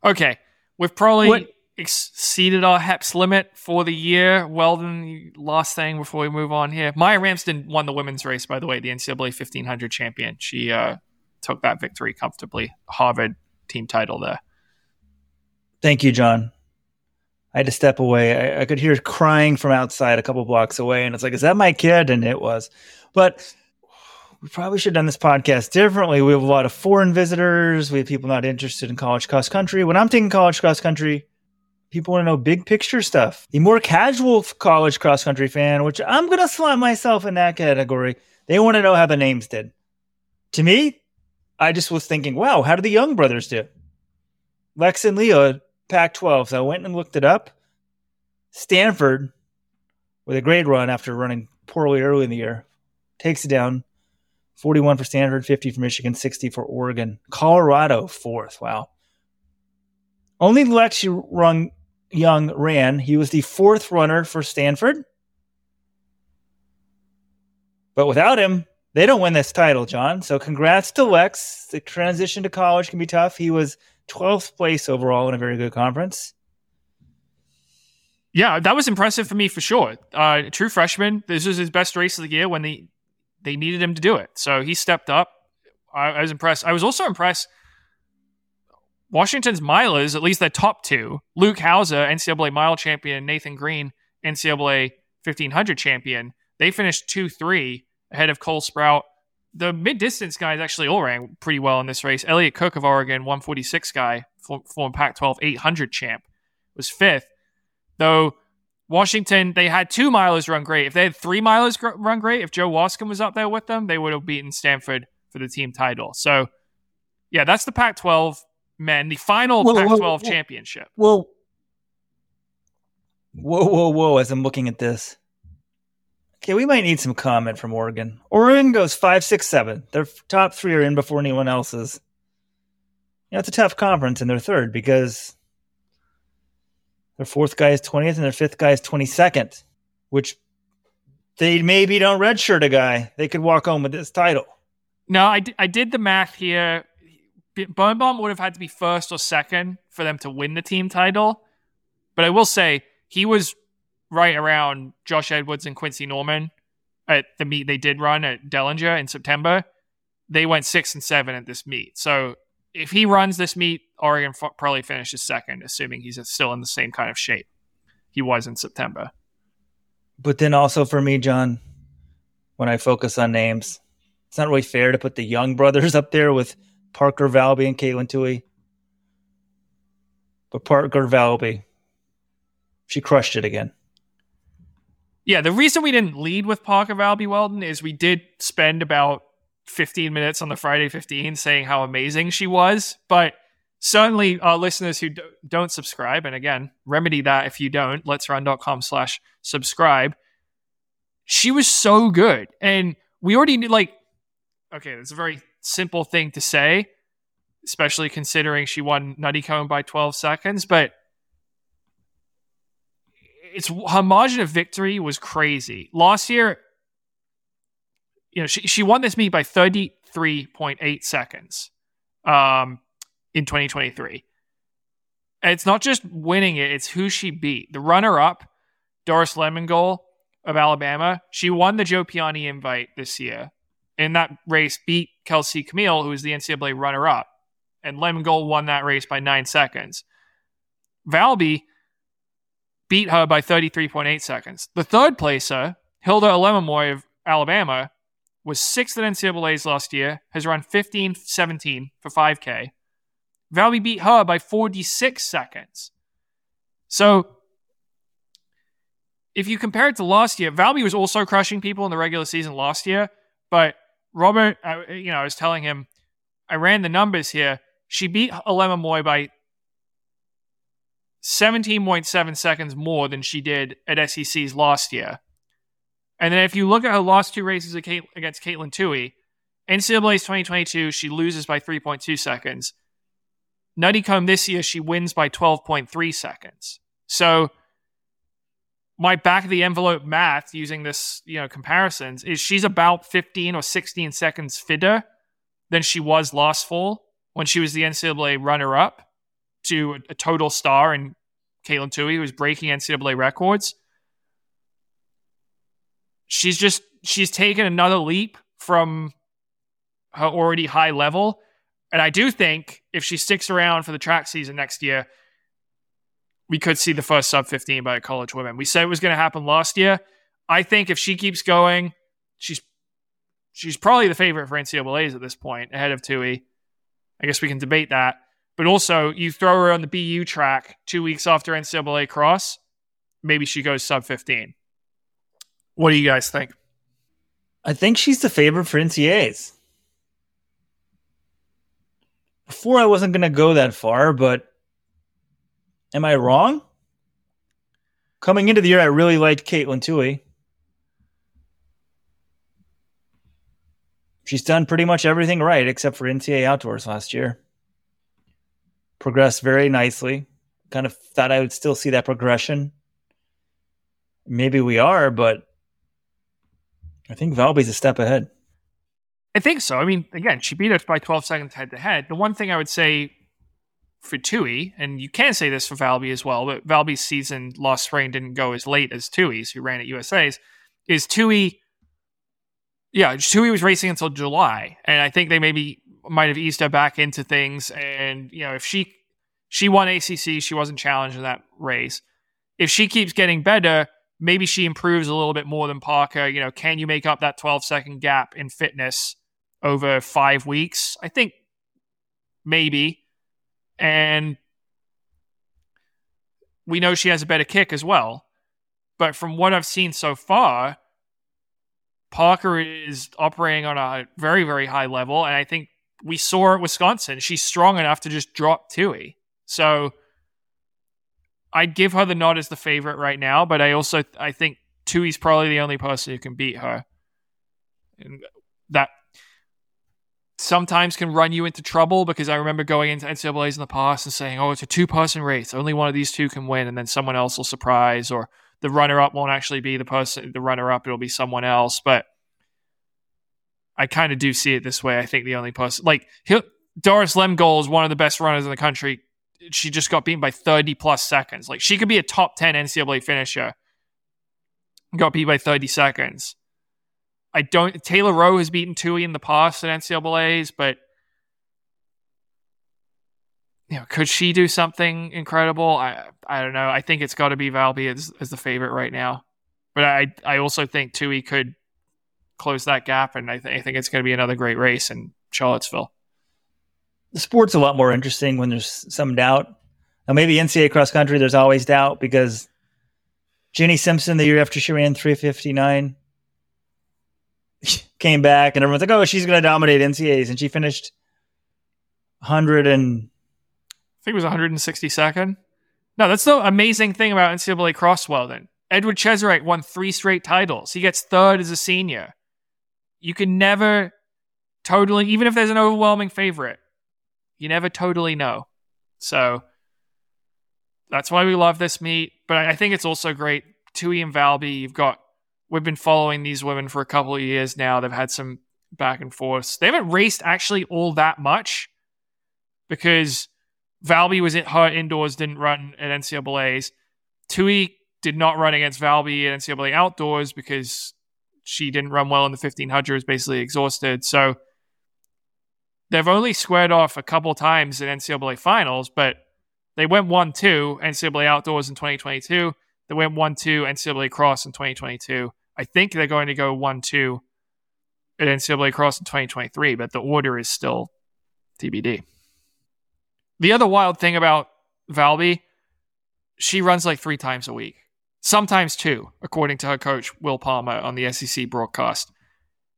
Speaker 2: Okay, we've probably what? Exceeded our HEPS limit for the year. Well, Weldon, last thing before we move on here. Maia Ramsden won the women's race, by the way, the NCAA 1500 champion. She uh, took that victory comfortably. Harvard team title there.
Speaker 1: Thank you, John. I had to step away. I, I, could hear crying from outside a couple blocks away, and it's like, is that my kid? And it was. But we probably should have done this podcast differently. We have a lot of foreign visitors. We have people not interested in college cross country. When I'm taking college cross country, people want to know big picture stuff. The more casual college cross country fan, which I'm going to slot myself in that category, they want to know how the names did. To me, I just was thinking, wow, how did the young brothers do? Lex and Leo Pac 12. So I went and looked it up. Stanford, with a great run after running poorly early in the year, takes it down 41 for Stanford, 50 for Michigan, 60 for Oregon. Colorado, fourth. Wow. Only Lex Young ran. He was the fourth runner for Stanford. But without him, they don't win this title, John. So congrats to Lex. The transition to college can be tough. He was 12th place overall in a very good conference.
Speaker 2: Yeah, that was impressive for me for sure. Uh, true freshman. This was his best race of the year when they they needed him to do it. So he stepped up. I, I was impressed. I was also impressed. Washington's milers, at least their top two, Luke Houser, NCAA mile champion, Nathan Green, NCAA 1500 champion, they finished 2 3 ahead of Cole Sprout. The mid distance guys actually all ran pretty well in this race. Elliot Cook of Oregon, 146 guy, former Pac 12 800 champ, was fifth. Though Washington, they had two milers run great. If they had three milers gr- run great, if Joe Waskom was up there with them, they would have beaten Stanford for the team title. So, yeah, that's the Pac 12 men, the final
Speaker 1: Whoa,
Speaker 2: Pac-12
Speaker 1: whoa.
Speaker 2: championship.
Speaker 1: Well, whoa, whoa, whoa! As I'm looking at this, okay, we might need some comment from Oregon. Oregon goes five, six, seven. Their top three are in before anyone else's. You know, it's a tough conference, and they're third because their fourth guy is twentieth, and their fifth guy is twenty second, which they maybe don't redshirt a guy. They could walk home with this title.
Speaker 2: No, I, d- I did the math here. Birnbaum would have had to be first or second for them to win the team title. But I will say he was right around Josh Edwards and Quincy Norman at the meet they did run at Dellinger in September. They went six and seven at this meet. So if he runs this meet, Oregon f- probably finishes second, assuming he's still in the same kind of shape he was in September.
Speaker 1: But then also for me, John, when I focus on names, it's not really fair to put the young brothers *laughs* up there with Parker Valby and Katelyn Tuohy. But Parker Valby, she crushed it again.
Speaker 2: Yeah, the reason we didn't lead with Parker Valby Weldon is we did spend about 15 minutes on the Friday 15 saying how amazing she was. But certainly, our listeners who don't subscribe, and again, remedy that if you don't, LetsRun.com slash subscribe. She was so good. And we already knew, like, okay, it's a very simple thing to say, especially considering she won Nuttycombe by 12 seconds, but it's her margin of victory was crazy. Last year, you know, she, she won this meet by 33.8 seconds um, in 2023. And it's not just winning it, it's who she beat. The runner up, Doris Lemngole of Alabama, she won the Joe Piane invite this year. In that race, beat Kelsey Chmiel, who was the NCAA runner up. And Lemngole won that race by nine seconds. Valby beat her by 33.8 seconds. The third placer, Hilda Olemomoi of Alabama, was sixth at NCAA's last year, has run 15 17 for 5K. Valby beat her by 46 seconds. So, if you compare it to last year, Valby was also crushing people in the regular season last year, but Robert, uh, you know, I was telling him, I ran the numbers here. She beat Olemomoi by 17.7 seconds more than she did at SEC's last year. And then if you look at her last two races against Katelyn Tuohy, NCAA's 2022, she loses by 3.2 seconds. Nuttycombe this year, she wins by 12.3 seconds. So my back of the envelope math using this, you know, comparisons is she's about 15 or 16 seconds fitter than she was last fall when she was the NCAA runner up to a total star in Katelyn Tuohy, who was breaking NCAA records. She's just she's taken another leap from her already high level. And I do think if she sticks around for the track season next year, we could see the first sub 15 by a college woman. We said it was going to happen last year. I think if she keeps going, she's she's probably the favorite for NCAA's at this point, ahead of Tuohy. I guess we can debate that. But also, you throw her on the BU track two weeks after NCAA cross, maybe she goes sub 15. What do you guys think?
Speaker 1: I think she's the favorite for NCAAs. Before I wasn't going to go that far, but am I wrong? Coming into the year, I really liked Katelyn Tuohy. She's done pretty much everything right except for NCAA Outdoors last year. Progressed very nicely. Kind of thought I would still see that progression. Maybe we are, but I think Valby's a step ahead.
Speaker 2: I think so. I mean, again, she beat us by 12 seconds head to head. The one thing I would say for Tuohy, and you can say this for Valby as well, but Valby's season lost spring didn't go as late as Tuohy's, who ran at USA's, is Tuohy. Yeah, Tuohy was racing until July, and I think they maybe might have eased her back into things. And you know, if she she won ACC, she wasn't challenged in that race. If she keeps getting better, maybe she improves a little bit more than Parker. You know, can you make up that 12 second gap in fitness over five weeks? I think maybe. And we know she has a better kick as well. But from what I've seen so far, Parker is operating on a very, very high level. And I think we saw at Wisconsin, she's strong enough to just drop Tuohy. So I'd give her the nod as the favorite right now, but I also I think Tuohy's probably the only person who can beat her. And that sometimes can run you into trouble because I remember going into NCAA's in the past and saying, "Oh, it's a two-person race. Only one of these two can win," and then someone else will surprise, or the runner-up won't actually be the person. The runner-up it'll be someone else. But I kind of do see it this way. I think the only person, like Doris Lemngole, is one of the best runners in the country. She just got beaten by 30 plus seconds. Like she could be a top 10 NCAA finisher. Got beat by 30 seconds. I don't. Taylor Roe has beaten Tuohy in the past at NCAA's, but you know, could she do something incredible? I I don't know. I think it's got to be Valby as, as the favorite right now, but I I also think Tuohy could close that gap, and I, th- I think it's going to be another great race in Charlottesville.
Speaker 1: The sport's a lot more interesting when there's some doubt. Now, maybe NCAA cross country, there's always doubt because Jenny Simpson, the year after she ran 359, *laughs* came back and everyone's like, oh, she's going to dominate NCAAs. And she finished 100 and.
Speaker 2: I think it was 162nd. No, that's the amazing thing about NCAA cross Weldon. Edward Cheserek won three straight titles. He gets third as a senior. You can never totally, even if there's an overwhelming favorite, you never totally know. So that's why we love this meet. But I think it's also great. Tuohy and Valby, you've got we've been following these women for a couple of years now. They've had some back and forth. They haven't raced actually all that much because Valby was at her indoors, didn't run at NCAA's. Tuohy did not run against Valby at NCAA outdoors because she didn't run well in the 1500, was basically exhausted. So they've only squared off a couple times in NCAA finals, but they went 1 2 NCAA outdoors in 2022. They went 1 2 NCAA cross in 2022. I think they're going to go 1 2 at NCAA cross in 2023, but the order is still TBD. The other wild thing about Valby, she runs like three times a week, sometimes two, according to her coach, Will Palmer, on the SEC broadcast.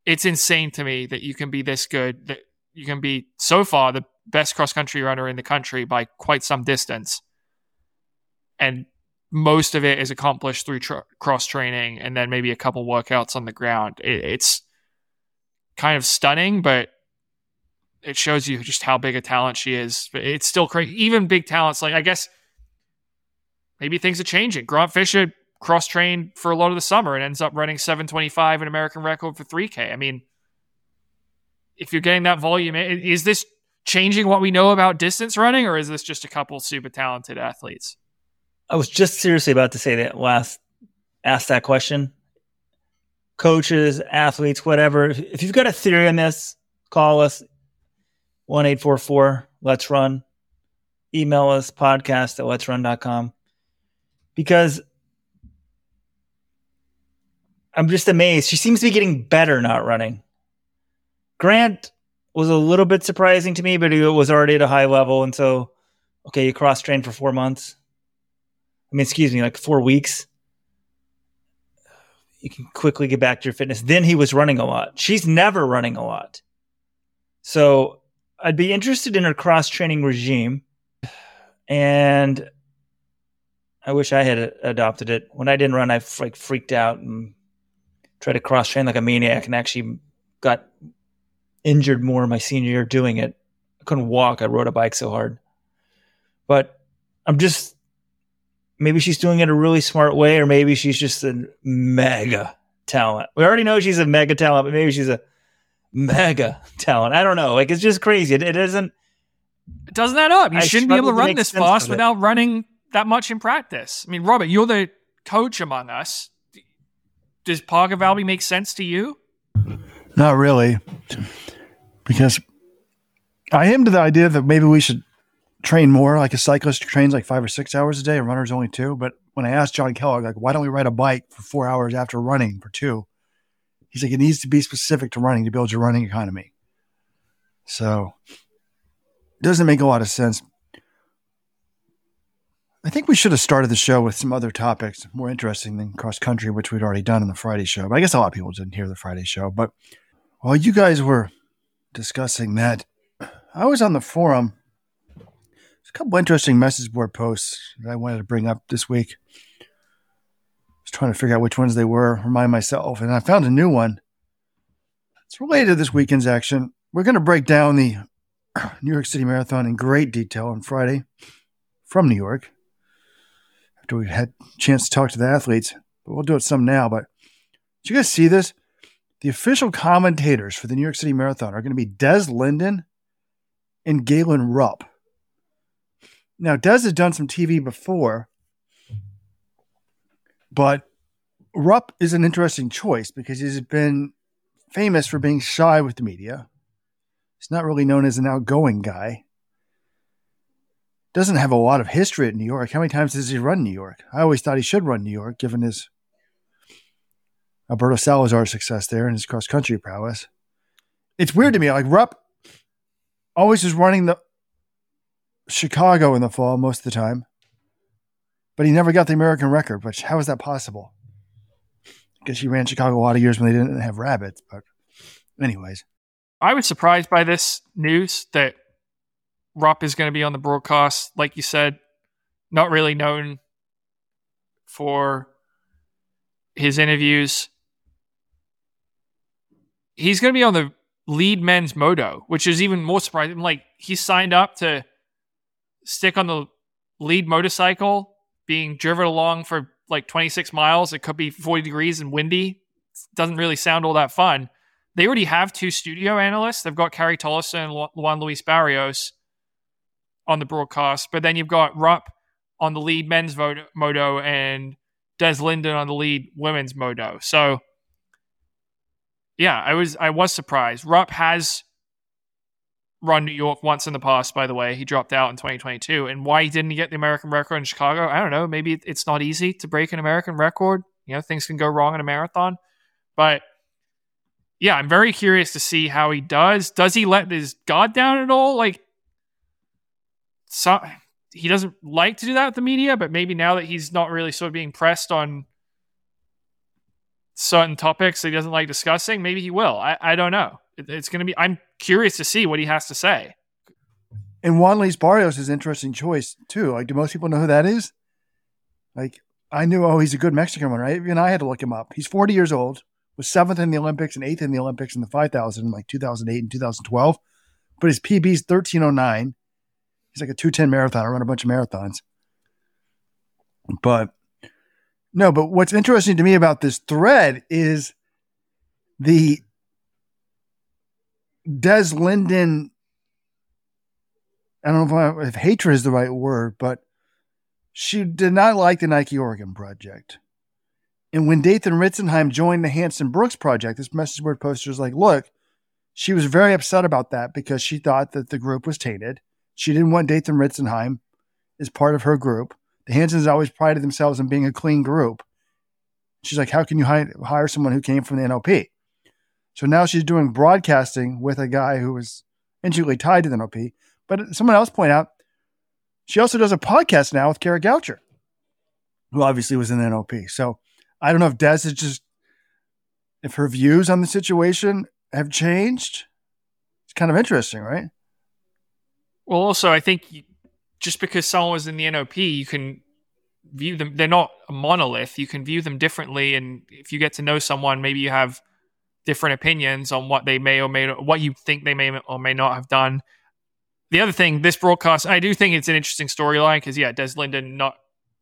Speaker 2: It's insane to me that you can be this good, that you can be so far the best cross country runner in the country by quite some distance. And most of it is accomplished through tr- cross training and then maybe a couple workouts on the ground. It, it's kind of stunning, but it shows you just how big a talent she is. But it's still crazy. Even big talents, like I guess maybe things are changing. Grant Fisher cross trained for a lot of the summer and ends up running 725 an American record for 3K. I mean, if you're getting that volume, is this changing what we know about distance running, or is this just a couple super talented athletes?
Speaker 1: I was just seriously about to say that last ask that question. Coaches, athletes, whatever. If you've got a theory on this, call us one eight four four. Let's run. Email us podcast at LetsRun.com. Because I'm just amazed. She seems to be getting better not running. Grant was a little bit surprising to me, but he was already at a high level. And so, okay, you cross trained for four months. I mean, excuse me, like four weeks. You can quickly get back to your fitness. Then he was running a lot. She's never running a lot. So I'd be interested in her cross training regime. And I wish I had adopted it. When I didn't run, I like freaked out and tried to cross train like a maniac and actually got injured more my senior year doing it. I couldn't walk. I rode a bike so hard. But I'm just maybe she's doing it a really smart way, or maybe she's just a mega talent. We already know she's a mega talent, but maybe she's a mega talent. I don't know. Like it's just crazy. It, it doesn't
Speaker 2: It doesn't add up. You
Speaker 1: I
Speaker 2: shouldn't be able to run this fast without running that much in practice. I mean, Robert, you're the coach among us. Does Parker Valby make sense to you?
Speaker 6: Not really, because I am to the idea that maybe we should train more. Like a cyclist trains like five or six hours a day, a runner's only two. But when I asked John Kellogg, like, why don't we ride a bike for four hours after running for two? He's like, it needs to be specific to running to build your running economy. So it doesn't make a lot of sense. I think we should have started the show with some other topics more interesting than cross country, which we'd already done in the Friday show. But I guess a lot of people didn't hear the Friday show. But while you guys were discussing that, I was on the forum. A couple interesting message board posts that I wanted to bring up this week. I was trying to figure out which ones they were, remind myself, and I found a new one. It's related to this weekend's action. We're going to break down the *clears throat* New York City Marathon in great detail on Friday from New York after we had a chance to talk to the athletes. But we'll do it some now. But did you guys see this? The official commentators for the New York City Marathon are going to be Des Linden and Galen Rupp. Now, Des has done some TV before, but Rupp is an interesting choice because he's been famous for being shy with the media. He's not really known as an outgoing guy. Doesn't have a lot of history at New York. How many times does he run New York? I always thought he should run New York, given his Alberto Salazar success there and his cross country prowess. It's weird to me. Like Rupp always is running the Chicago in the fall most of the time, but he never got the American record. Which how is that possible? Because he ran Chicago a lot of years when they didn't have rabbits. But anyways,
Speaker 2: I was surprised by this news that Rupp is going to be on the broadcast. Like you said, not really known for his interviews. He's going to be on the lead men's moto, which is even more surprising. Like he signed up to stick on the lead motorcycle, being driven along for like 26 miles. It could be 40 degrees and windy. Doesn't really sound all that fun. They already have two studio analysts. They've got Carrie Tollefson and Juan Luis Barrios on the broadcast, but then you've got Rupp on the lead men's moto and Des Linden on the lead women's moto. So, yeah, I was I was surprised. Rupp has run New York once in the past. By the way, he dropped out in 2022, and why he didn't he get the American record in Chicago, I don't know. Maybe it's not easy to break an American record. You know, things can go wrong in a marathon, but yeah, I'm very curious to see how he does. Does he let his guard down at all? Like, so he doesn't like to do that with the media, but maybe now that he's not really sort of being pressed on certain topics that he doesn't like discussing, maybe he will. I, I don't know. It, it's going to be, I'm curious to see what he has to say.
Speaker 6: and Juan Luis Barrios is an interesting choice too. Like, do most people know who that is? Like, I knew, oh, he's a good Mexican one, right? Even I had to look him up. He's 40 years old, was seventh in the Olympics and eighth in the Olympics in the 5,000 in like 2008 and 2012. But his PB is 1309. He's like a 210 marathon. I run a bunch of marathons. But no, but what's interesting to me about this thread is the Des Linden. I don't know if, I, if hatred is the right word, but she did not like the Nike Oregon project. And when Dathan Ritzenhein joined the Hanson Brooks project, this message board poster is like, look, she was very upset about that because she thought that the group was tainted. She didn't want Dathan Ritzenhein as part of her group. The Hansons always prided themselves on being a clean group. She's like, how can you hi- hire someone who came from the NOP? So now she's doing broadcasting with a guy who was intricately tied to the NOP. But someone else pointed out she also does a podcast now with Kara Goucher, who obviously was in the NOP. So I don't know if Des is just if her views on the situation have changed. It's kind of interesting, right?
Speaker 2: Well, also, I think just because someone was in the NOP, you can view them. They're not a monolith. You can view them differently, and if you get to know someone, maybe you have different opinions on what they may or may not, what you think they may or may not have done. The other thing, this broadcast, I do think it's an interesting storyline because yeah, Des Linden, not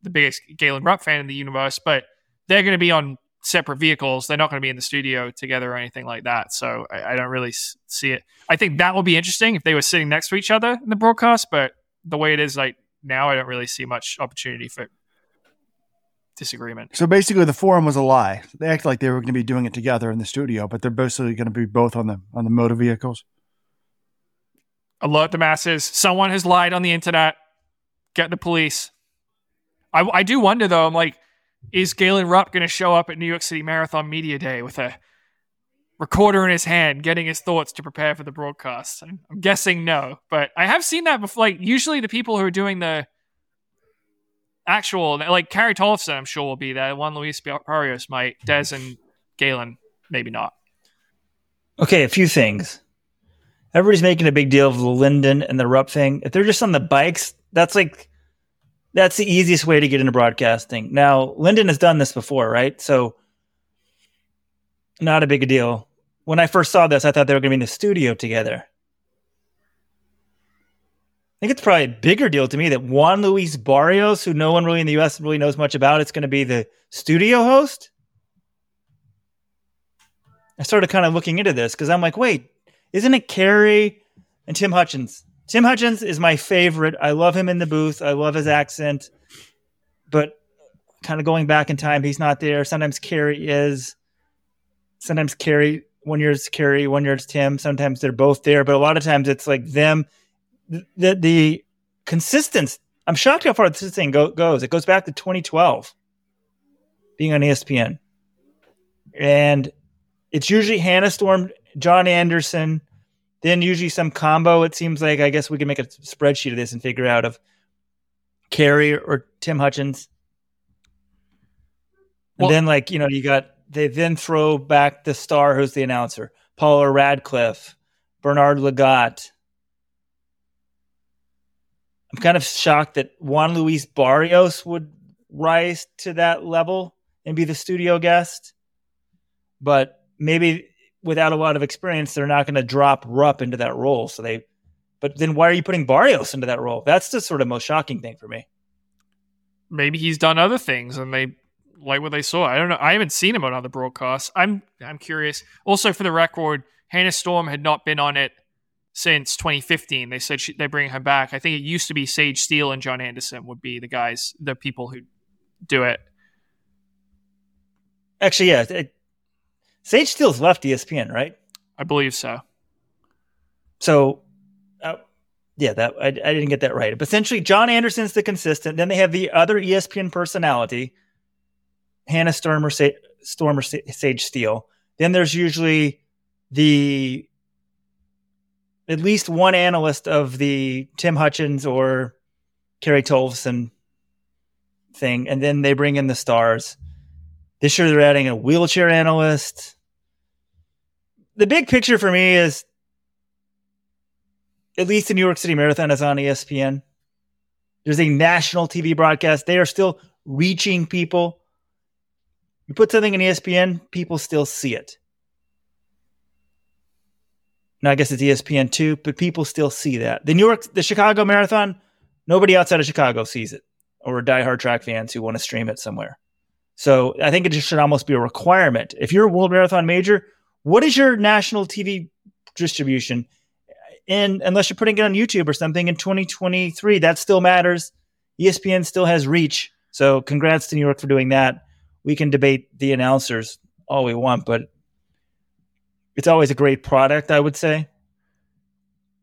Speaker 2: the biggest Galen Rupp fan in the universe, but they're going to be on separate vehicles. They're not going to be in the studio together or anything like that. So I, I don't really see it. I think that would be interesting if they were sitting next to each other in the broadcast. But the way it is like now, I don't really see much opportunity for disagreement.
Speaker 6: So basically, the forum was a lie. They act like they were going to be doing it together in the studio, but they're basically going to be both on the on the motor vehicles.
Speaker 2: Alert the masses. Someone has lied on the internet. Get the police. I, I do wonder though. I'm like, is Galen Rupp going to show up at New York City Marathon Media Day with a recorder in his hand, getting his thoughts to prepare for the broadcast? I'm, I'm guessing no, but I have seen that before. Like usually the people who are doing the actual, like Carrie Tollefson, I'm sure will be there. Juan Luis Barrios might. Des and Galen, maybe not.
Speaker 1: Okay, a few things. Everybody's making a big deal of the Linden and the Rupp thing. If they're just on the bikes, that's like that's the easiest way to get into broadcasting. Now, Linden has done this before, right? So not a big deal. When I first saw this, I thought they were going to be in the studio together. I think it's probably a bigger deal to me that Juan Luis Barrios, who no one really in the US really knows much about, is going to be the studio host. I started kind of looking into this because I'm like, wait, isn't it Carrie and Tim Hutchins? Tim Hutchins is my favorite. I love him in the booth. I love his accent. But kind of going back in time, he's not there. Sometimes Carrie is. Sometimes Carrie, one year year's Carrie, one year year's Tim. Sometimes they're both there, but a lot of times it's like them. The the consistency. I'm shocked how far this thing go, goes. It goes back to 2012, being on ESPN, and it's usually Hannah Storm, John Anderson, then usually some combo. It seems like I guess we can make a spreadsheet of this and figure out of Carrie or Tim Hutchins. And
Speaker 2: Well-
Speaker 1: then like, you know, you got they then throw back the star who's the announcer, Paula Radcliffe, Bernard Lagat. I'm kind of shocked that Juan Luis Barrios would rise to that level and be the studio guest. But maybe without a lot of experience, they're not going to drop Rupp into that role. So they, but then why are you putting Barrios into that role? That's the sort of most shocking thing for me.
Speaker 2: maybe he's done other things and they like what they saw. I don't know. I haven't seen him on other broadcasts. I'm I'm curious. Also, for the record, Hannah Storm had not been on it since 2015. They said she, they bring her back. I think it used to be Sage Steele and John Anderson would be the guys, the people who do it.
Speaker 1: Actually, yeah, it, Sage Steele's left ESPN, right?
Speaker 2: I believe so.
Speaker 1: So, uh, yeah, that I, I didn't get that right. But essentially, John Anderson's the consistent. Then they have the other ESPN personality, Hannah Stormer, Sa- Stormer, Sa- Sage Steele. Then there's usually the at least one analyst of the Tim Hutchins or Carrie Tollefson thing, and then they bring in the stars. This year they're adding a wheelchair analyst. The big picture for me is at least the New York City Marathon is on ESPN. There's a national TV broadcast. They are still reaching people. You put something in ESPN, people still see it. Now I guess it's ESPN too, but people still see that. The New York, the Chicago Marathon, nobody outside of Chicago sees it, or diehard track fans who want to stream it somewhere. So I think it just should almost be a requirement. If you're a World Marathon major, what is your national TV distribution? And unless you're putting it on YouTube or something in 2023, that still matters. ESPN still has reach. So congrats to New York for doing that. We can debate the announcers all we want, but it's always a great product, I would say.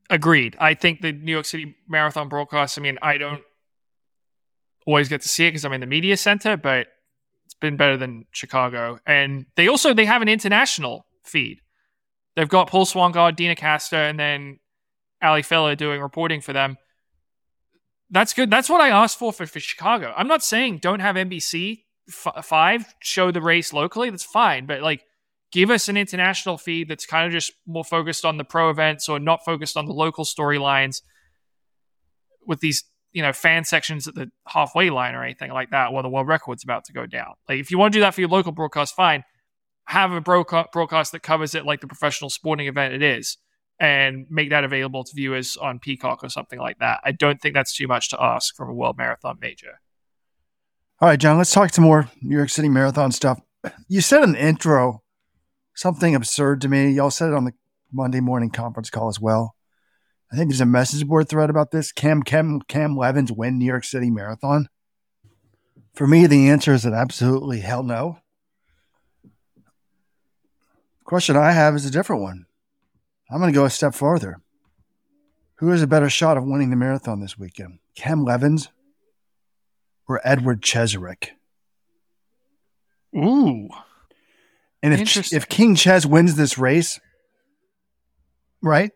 Speaker 2: Agreed. I think the New York City Marathon broadcast, I mean, I don't always get to see it because I'm in the media center, but it's been better than Chicago. And they also they have an international feed. They've got Paul Swangard, Dina Castor, and then Ali Feller doing reporting for them. That's good. That's what I asked for for, for Chicago. I'm not saying don't have NBC f- five show the race locally. That's fine, but like give us an international feed that's kind of just more focused on the pro events or not focused on the local storylines with these you know fan sections at the halfway line or anything like that while the world record's about to go down. Like if you want to do that for your local broadcast fine. Have a broadca- broadcast that covers it like the professional sporting event it is and make that available to viewers on peacock or something like that. I don't think that's too much to ask from a world marathon major.
Speaker 6: All right, John, let's talk some more New York City Marathon stuff. you said in the intro something absurd to me. Y'all said it on the Monday morning conference call as well. I think there's a message board thread about this. Cam Cam Cam Levins win New York City Marathon. For me, the answer is that absolutely hell no. Question I have is a different one. I'm going to go a step farther. Who has a better shot of winning the marathon this weekend? Cam Levins or Edward Cheserek?
Speaker 2: Ooh.
Speaker 6: And if if King Ches wins this race, right,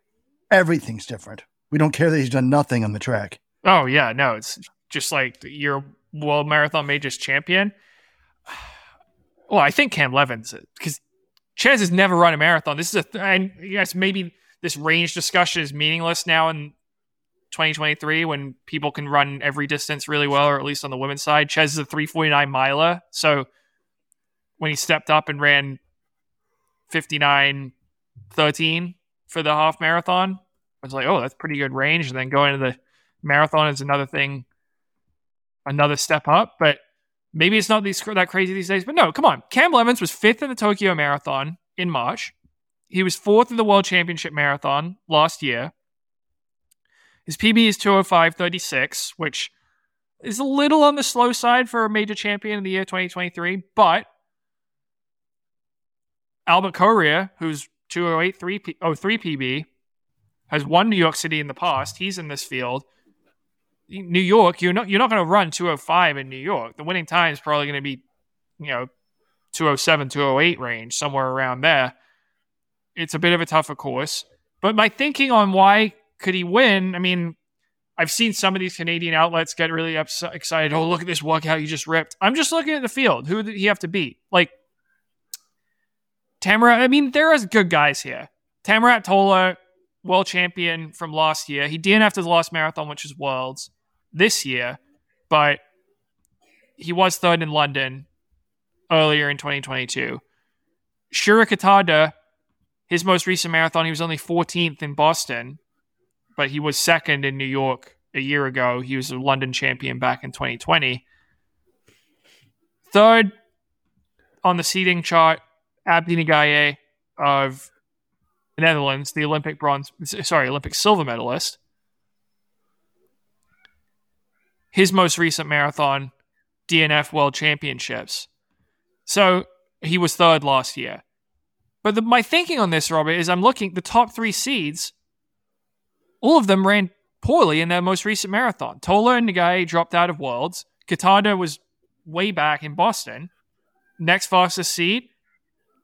Speaker 6: everything's different. We don't care that he's done nothing on the track.
Speaker 2: Oh yeah, no, it's just like you're world marathon majors champion. *sighs* Well, I think Cam Levins because Ches has never run a marathon. This is a th- and yes, maybe this range discussion is meaningless now in 2023 when people can run every distance really well, or at least on the women's side. Ches is a 349 miler, so when he stepped up and ran 59 13 for the half marathon, I was like, oh, that's pretty good range. And then going to the marathon is another thing, another step up. But maybe it's not these that crazy these days. But no, come on. Cam Levins was fifth in the Tokyo Marathon in March. He was fourth in the World Championship Marathon last year. His PB is 205.36, which is a little on the slow side for a major champion in the year 2023. But Albert Korir, who's 208 P- oh, 3 PB, has won New York City in the past. He's in this field. New York, you're not you're not going to run 205 in New York. The winning time is probably going to be, you know, 207, 208 range, somewhere around there. It's a bit of a tougher course. But my thinking on why could he win, I mean, I've seen some of these Canadian outlets get really excited. Oh, look at this workout you just ripped. I'm just looking at the field. Who did he have to beat? Like Tamara, I mean, there are good guys here. Tamirat Tola, world champion from last year. He didn't after the last marathon, which is worlds this year, but he was third in London earlier in 2022. Shura Kitata, his most recent marathon, he was only 14th in Boston, but he was second in New York a year ago. He was a London champion back in 2020. Third on the seating chart, Abdi Nageeye of the Netherlands, the Olympic bronze, sorry, Olympic silver medalist. His most recent marathon, DNF World Championships. So he was third last year. But the, my thinking on this, Robert, is I'm looking the top three seeds. All of them ran poorly in their most recent marathon. Tola and Nagaye dropped out of Worlds. Kitata was way back in Boston. Next fastest seed,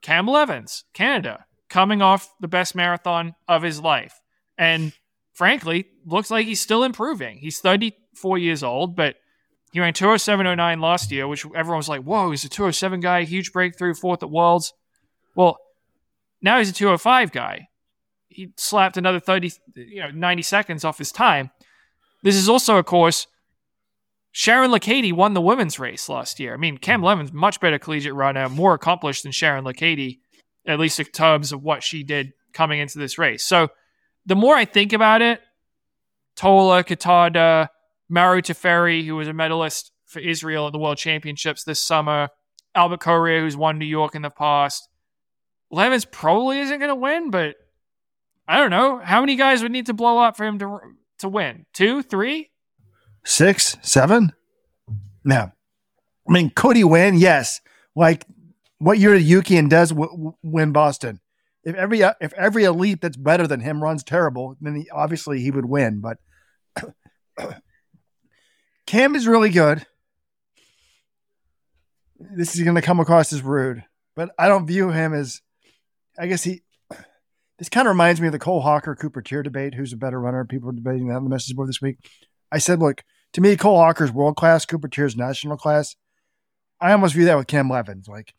Speaker 2: Cam Levins, Canada, coming off the best marathon of his life. And frankly, looks like he's still improving. He's 34 years old, but he ran 207.09 last year, which everyone was like, whoa, he's a 207 guy, huge breakthrough, fourth at Worlds. Well, now he's a 205 guy. He slapped another 30, you know, 90 seconds off his time. This is also, of course, Sharon Lokedi won the women's race last year. I mean, Cam hmm. Levin's much better collegiate runner, more accomplished than Sharon Lokedi, at least in terms of what she did coming into this race. So the more I think about it, Tola, Kitata, Maru Teferi, who was a medalist for Israel at the World Championships this summer, Albert Korir, who's won New York in the past. Levins probably isn't going to win, but I don't know. How many guys would need to blow up for him to to win? Two, three?
Speaker 6: Six, seven? No. I mean, could he win? Yes. Like, what year did Yuki and w- win Boston? If every if every elite that's better than him runs terrible, then he, obviously he would win. But *clears throat* Cam is really good. This is going to come across as rude, but I don't view him as. I guess he. *clears throat* This kind of reminds me of the Cole Hocker Cooper Teare debate. Who's a better runner? People were debating that on the message board this week. I said, look, to me, Cole Hocker's world class, Cooper Teare's national class. I almost view that with Cam Levins. Like,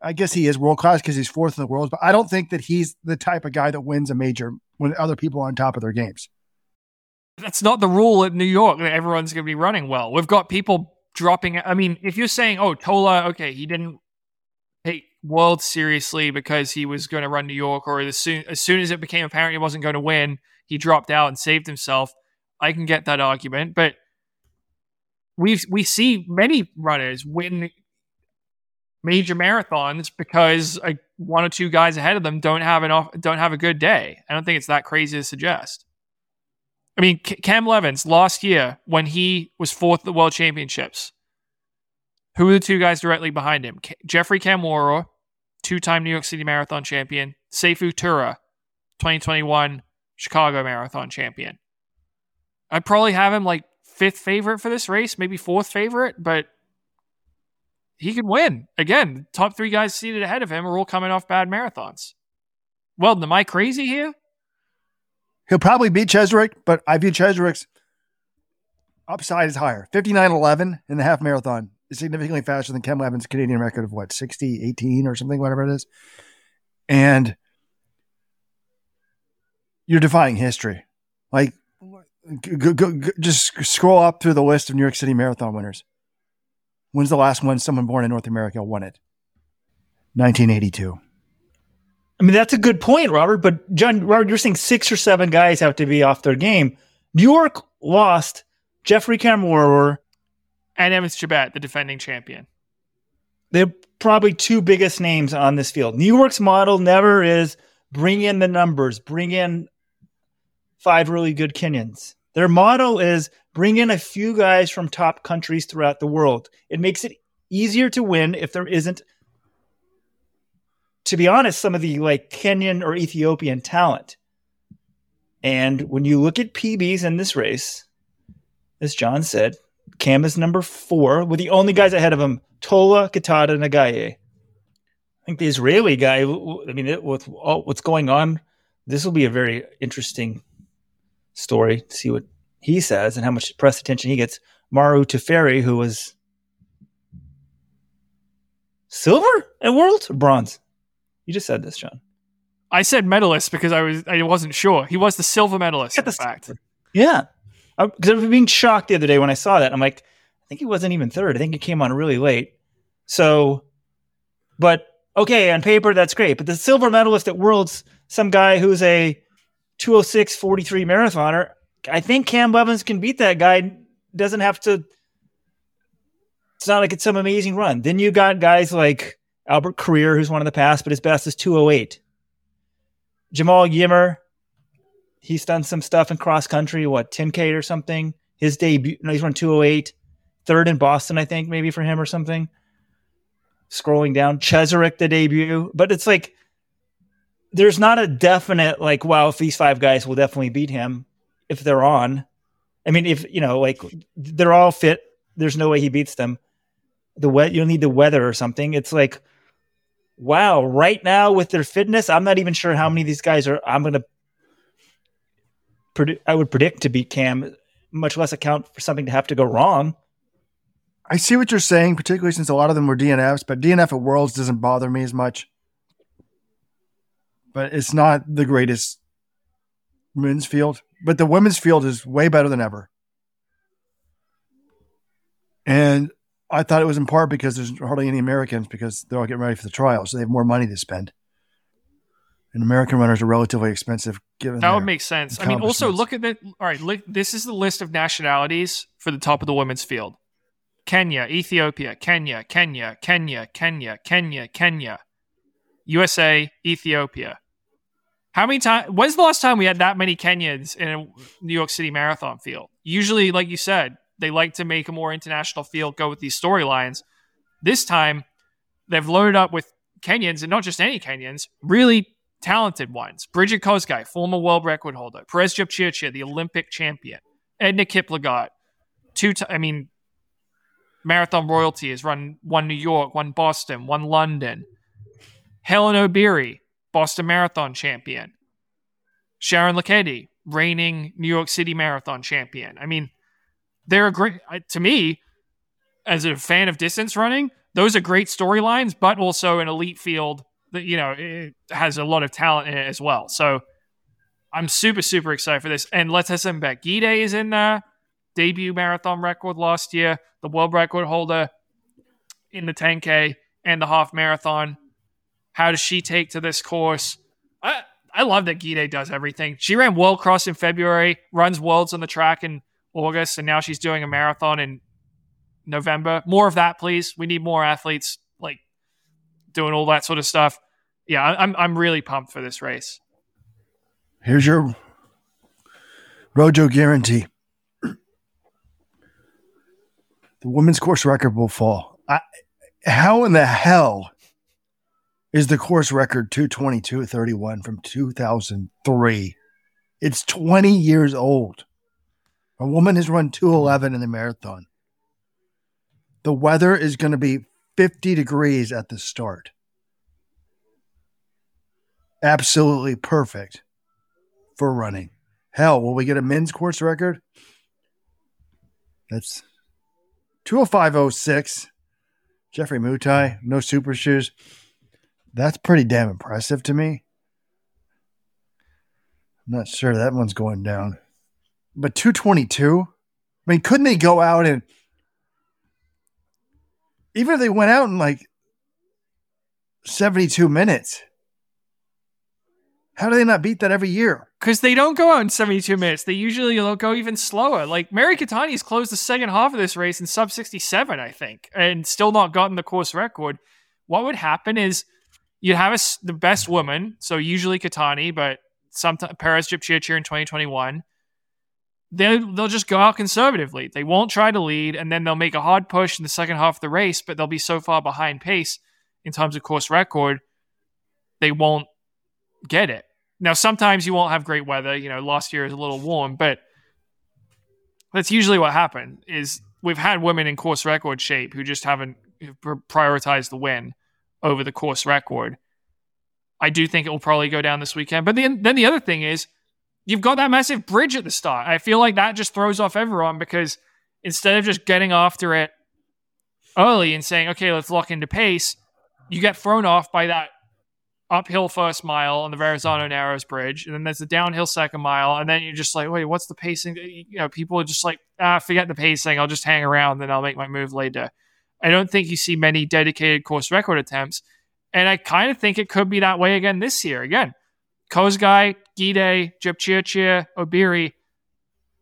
Speaker 6: I guess he is world class because he's fourth in the world, but I don't think that he's the type of guy that wins a major when other people are on top of their games.
Speaker 2: That's not the rule at New York that everyone's going to be running well. We've got people dropping. I mean, if you're saying, oh, Tola, okay, he didn't take World seriously because he was going to run New York, or as soon, as soon as it became apparent he wasn't going to win, he dropped out and saved himself. I can get that argument, but we we see many runners win major marathons because one or two guys ahead of them don't have an off, don't have a good day. I don't think it's that crazy to suggest. I mean, Cam Levins last year when he was fourth at the World Championships. Who were the two guys directly behind him? Geoffrey Kamworor, two-time New York City Marathon champion. Seifu Tura, 2021 Chicago Marathon champion. I'd probably have him like fifth favorite for this race, maybe fourth favorite, but he could win. Again, top three guys seated ahead of him are all coming off bad marathons. Well, am I crazy here?
Speaker 6: He'll probably beat Cheserek, but I view Cheserek's upside is higher. 59.11 in the half marathon is significantly faster than Ken Levins' Canadian record of what, 60, 18 or something, whatever it is. And you're defying history. Like, just scroll up through the list of New York City marathon winners. When's the last one someone born in North America won it? 1982.
Speaker 1: I mean, that's a good point, Robert. But John, Robert, you're saying six or seven guys have to be off their game. New York lost Geoffrey Kamworor
Speaker 2: and Evans Chebet, the defending champion.
Speaker 1: They're probably two biggest names on this field. New York's model never is bring in the numbers, bring in five really good Kenyans. Their motto is bring in a few guys from top countries throughout the world. It makes it easier to win if there isn't, to be honest, some of the like Kenyan or Ethiopian talent. And when you look at PBs in this race, as John said, Cam is number four, with the only guys ahead of him Tola, Kitata, Nageeye. I think the Israeli guy, I mean, with all, what's going on, this will be a very interesting story to see what he says and how much press attention he gets. Maru Teferi, who was silver at Worlds or bronze? You just said this, John.
Speaker 2: I said medalist because I was I wasn't sure. He was the silver medalist. In fact,
Speaker 1: yeah, because I, I was being shocked the other day when I saw that. I'm like, I think he wasn't even third. I think he came on really late. So, but okay, on paper that's great. But the silver medalist at Worlds, some guy who's a 206 43 marathoner, I think Cam Levins can beat that guy. Doesn't have to. It's not like it's some amazing run. Then you got guys like Albert Korir, who's one of the past, but his best is 208. Jemal Yimer, he's done some stuff in cross country, what, 10K or something. His debut, no, he's run 208. Third in Boston, I think, maybe for him or something. Scrolling down, Cheserek, the debut. But it's like, there's not a definite, like, wow, if these five guys will definitely beat him if they're on. I mean, if, you know, like, they're all fit. There's no way he beats them. The wet, you'll need the weather or something. It's like, wow, right now with their fitness, I'm not even sure how many of these guys are. I'm going to predict, I would predict to beat Cam, much less account for something to have to go wrong.
Speaker 6: I see what you're saying, particularly since a lot of them were DNFs, but DNF at Worlds doesn't bother me as much. But it's not the greatest men's field, but the women's field is way better than ever. And I thought it was in part because there's hardly any Americans because they're all getting ready for the trials, so they have more money to spend. And American runners are relatively expensive. Given
Speaker 2: that would make sense. I mean, also look at the all right. Look, this is the list of nationalities for the top of the women's field: Kenya, Ethiopia, Kenya, Kenya, Kenya, Kenya, Kenya, Kenya, USA, Ethiopia. How many times? When's the last time we had that many Kenyans in a New York City marathon field? Usually, like you said, they like to make a more international field go with these storylines. This time, they've loaded up with Kenyans, and not just any Kenyans, really talented ones. Brigid Kosgei, former world record holder. Peres Jepchirchir, the Olympic champion. Edna Kiplagat, two. T- I mean, marathon royalty has run one New York, one Boston, one London. Hellen Obiri, Boston Marathon champion. Sharon Lokedi, reigning New York City Marathon champion. I mean, they're a great to me as a fan of distance running. Those are great storylines, but also an elite field that you know it has a lot of talent in it as well. So I'm super super excited for this. And Letesenbet Gidey is in there, debut marathon record last year, the world record holder in the 10k and the half marathon. How does she take to this course? I I love that Gidey does everything. She ran World Cross in February, runs worlds on the track in August, and now she's doing a marathon in November. More of that, please. We need more athletes like doing all that sort of stuff. Yeah, I'm I'm really pumped for this race.
Speaker 6: Here's your Rojo guarantee. The women's course record will fall. I, how in the hell is the course record 222.31 from 2003? It's 20 years old. A woman has run 211 in the marathon. The weather is going to be 50 degrees at the start. Absolutely perfect for running. Hell, will we get a men's course record? That's 205.06. Geoffrey Mutai, no super shoes. That's pretty damn impressive to me. I'm not sure that one's going down. But 222? I mean, couldn't they go out and even if they went out in like 72 minutes, how do they not beat that every year?
Speaker 2: Because they don't go out in 72 minutes. They usually go even slower. Like Mary Keitany's closed the second half of this race in sub 67, I think, and still not gotten the course record. What would happen is you'd have a the best woman, so usually Keitany, but sometimes Peres Jepchirchir in 2021. They'll, they'll just go out conservatively. They won't try to lead, and then they'll make a hard push in the second half of the race, but they'll be so far behind pace in terms of course record, they won't get it. Now, sometimes you won't have great weather. You know, last year is a little warm, but that's usually what happened. Is we've had women in course record shape who just haven't prioritized the win over the course record. I do think it will probably go down this weekend. But then, then the other thing is, you've got that massive bridge at the start. I feel like that just throws off everyone because instead of just getting after it early and saying, okay, let's lock into pace, you get thrown off by that uphill first mile on the Verrazano Narrows Bridge, and then there's the downhill second mile, and then you're just like, wait, what's the pacing? You know, people are just like, ah, forget the pacing. I'll just hang around, then I'll make my move later. I don't think you see many dedicated course record attempts, and I kind of think it could be that way again this year. Again, Kosgei, Gidey, Jepchirchir, Obiri,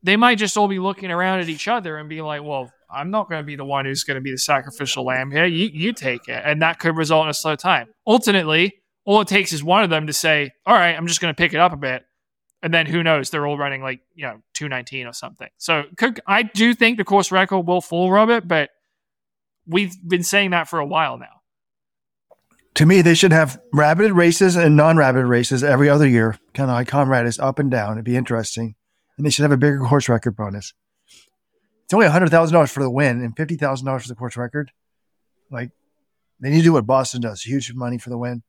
Speaker 2: they might just all be looking around at each other and be like, well, I'm not going to be the one who's going to be the sacrificial lamb here. You, you take it. And that could result in a slow time. Ultimately, all it takes is one of them to say, all right, I'm just going to pick it up a bit. And then who knows? They're all running like, you know, 219 or something. So could, I do think the course record will fall, Robert, but we've been saying that for a while now.
Speaker 6: To me, they should have rabbited races and non-rabbited races every other year, kind of like Comrades is up and down. It'd be interesting, and they should have a bigger course record bonus. It's only hundred thousand dollars for the win and fifty thousand dollars for the course record. Like they need to do what Boston does: huge money for the win.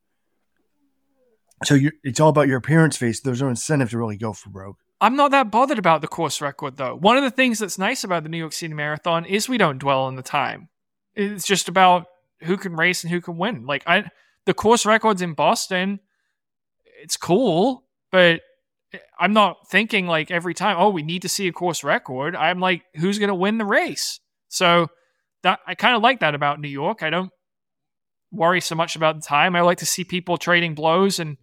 Speaker 6: So it's all about your appearance face. There's no incentive to really go for broke.
Speaker 2: I'm not that bothered about the course record, though. One of the things that's nice about the New York City Marathon is we don't dwell on the time. It's just about who can race and who can win. Like I, the course records in Boston, it's cool, but I'm not thinking like every time, oh, we need to see a course record. I'm like, who's going to win the race? So that I kind of like that about New York. I don't worry so much about the time. I like to see people trading blows and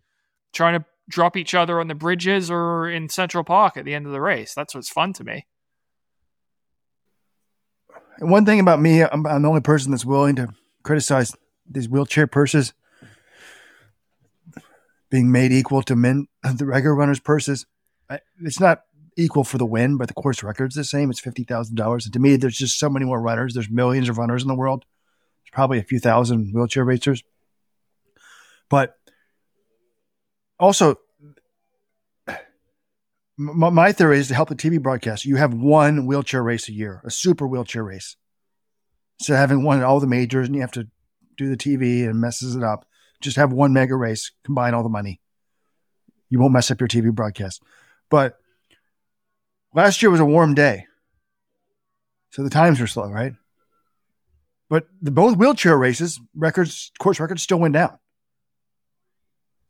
Speaker 2: trying to drop each other on the bridges or in Central Park at the end of the race. That's what's fun to me.
Speaker 6: One thing about me, I'm, I'm the only person that's willing to criticize these wheelchair purses being made equal to men, *laughs* the regular runners' purses. It's not equal for the win, but the course record's the same. It's fifty thousand dollars. And to me, there's just so many more runners. There's millions of runners in the world. There's probably a few thousand wheelchair racers. But also, my, theory is to help the TV broadcast. You have one wheelchair race a year, a super wheelchair race. Of having one at all the majors and you have to do the TV and messes it up, just have one mega race, combine all the money. You won't mess up your TV broadcast. But last year was a warm day. So the times were slow, right? But the both wheelchair races, records, course records still went down.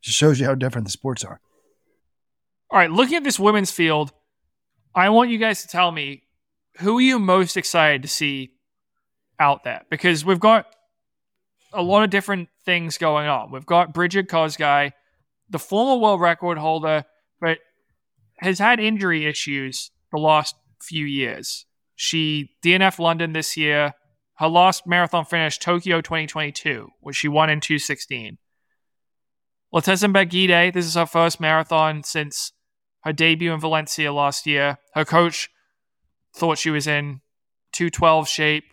Speaker 6: Just shows you how different the sports are.
Speaker 2: All right, looking at this women's field, I want you guys to tell me who are you most excited to see out there? Because we've got a lot of different things going on. We've got Brigid Kosgei, the former world record holder, but has had injury issues the last few years. She DNF London this year, her last marathon finish, Tokyo 2022, which she won in 216. Letesenbet Gidey, this is her first marathon since her debut in Valencia last year. Her coach thought she was in 212 shape,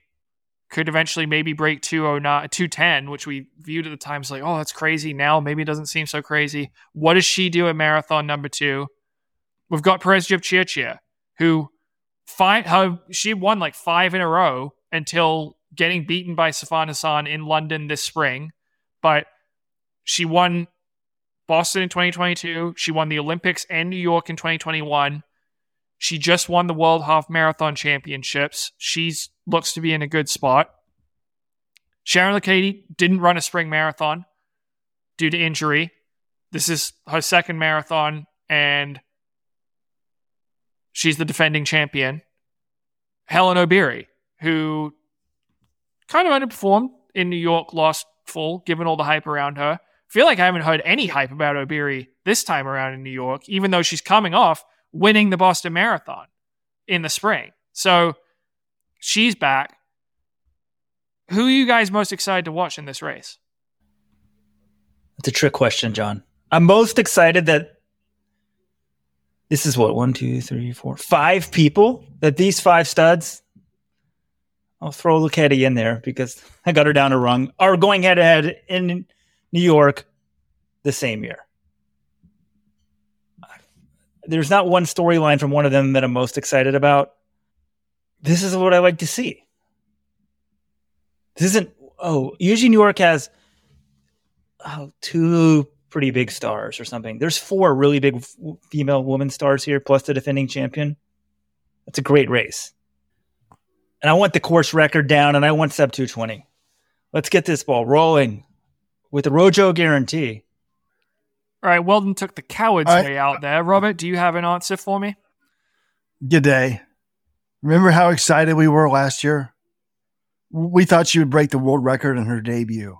Speaker 2: could eventually maybe break 209, 210, which we viewed at the time as like, oh, that's crazy. Now maybe it doesn't seem so crazy. What does she do at marathon number two? We've got Peres Jepchirchir, who five, her, she won like five in a row until getting beaten by Sifan Hassan in London this spring. But she won Boston in 2022. She won the Olympics and New York in 2021. She just won the World Half Marathon Championships. She looks to be in a good spot. Sharon Lokedi didn't run a spring marathon due to injury. This is her second marathon, and she's the defending champion. Hellen Obiri, who kind of underperformed in New York, lost full, given all the hype around her. Feel like I haven't heard any hype about Obiri this time around in New York, even though she's coming off winning the Boston Marathon in the spring. So she's back. Who are you guys most excited to watch in this race?
Speaker 1: It's a trick question, John. I'm most excited that this is what one, two, three, four, five people. That these five studs, I'll throw Lokedi in there because I got her down a rung. Are going head to head in New York the same year there's not one storyline from one of them that I'm most excited about. This is what I like to see. This isn't, oh, usually New York has oh, two pretty big stars or something. There's four really big female woman stars here, plus the defending champion. That's a great race. And I want the course record down and I want sub 220. Let's get this ball rolling with the Rojo guarantee.
Speaker 2: All right, Weldon took the coward's
Speaker 6: right.
Speaker 2: way out there. Robert, do you have an answer for me?
Speaker 6: Gidey. Remember how excited we were last year? We thought she would break the world record in her debut.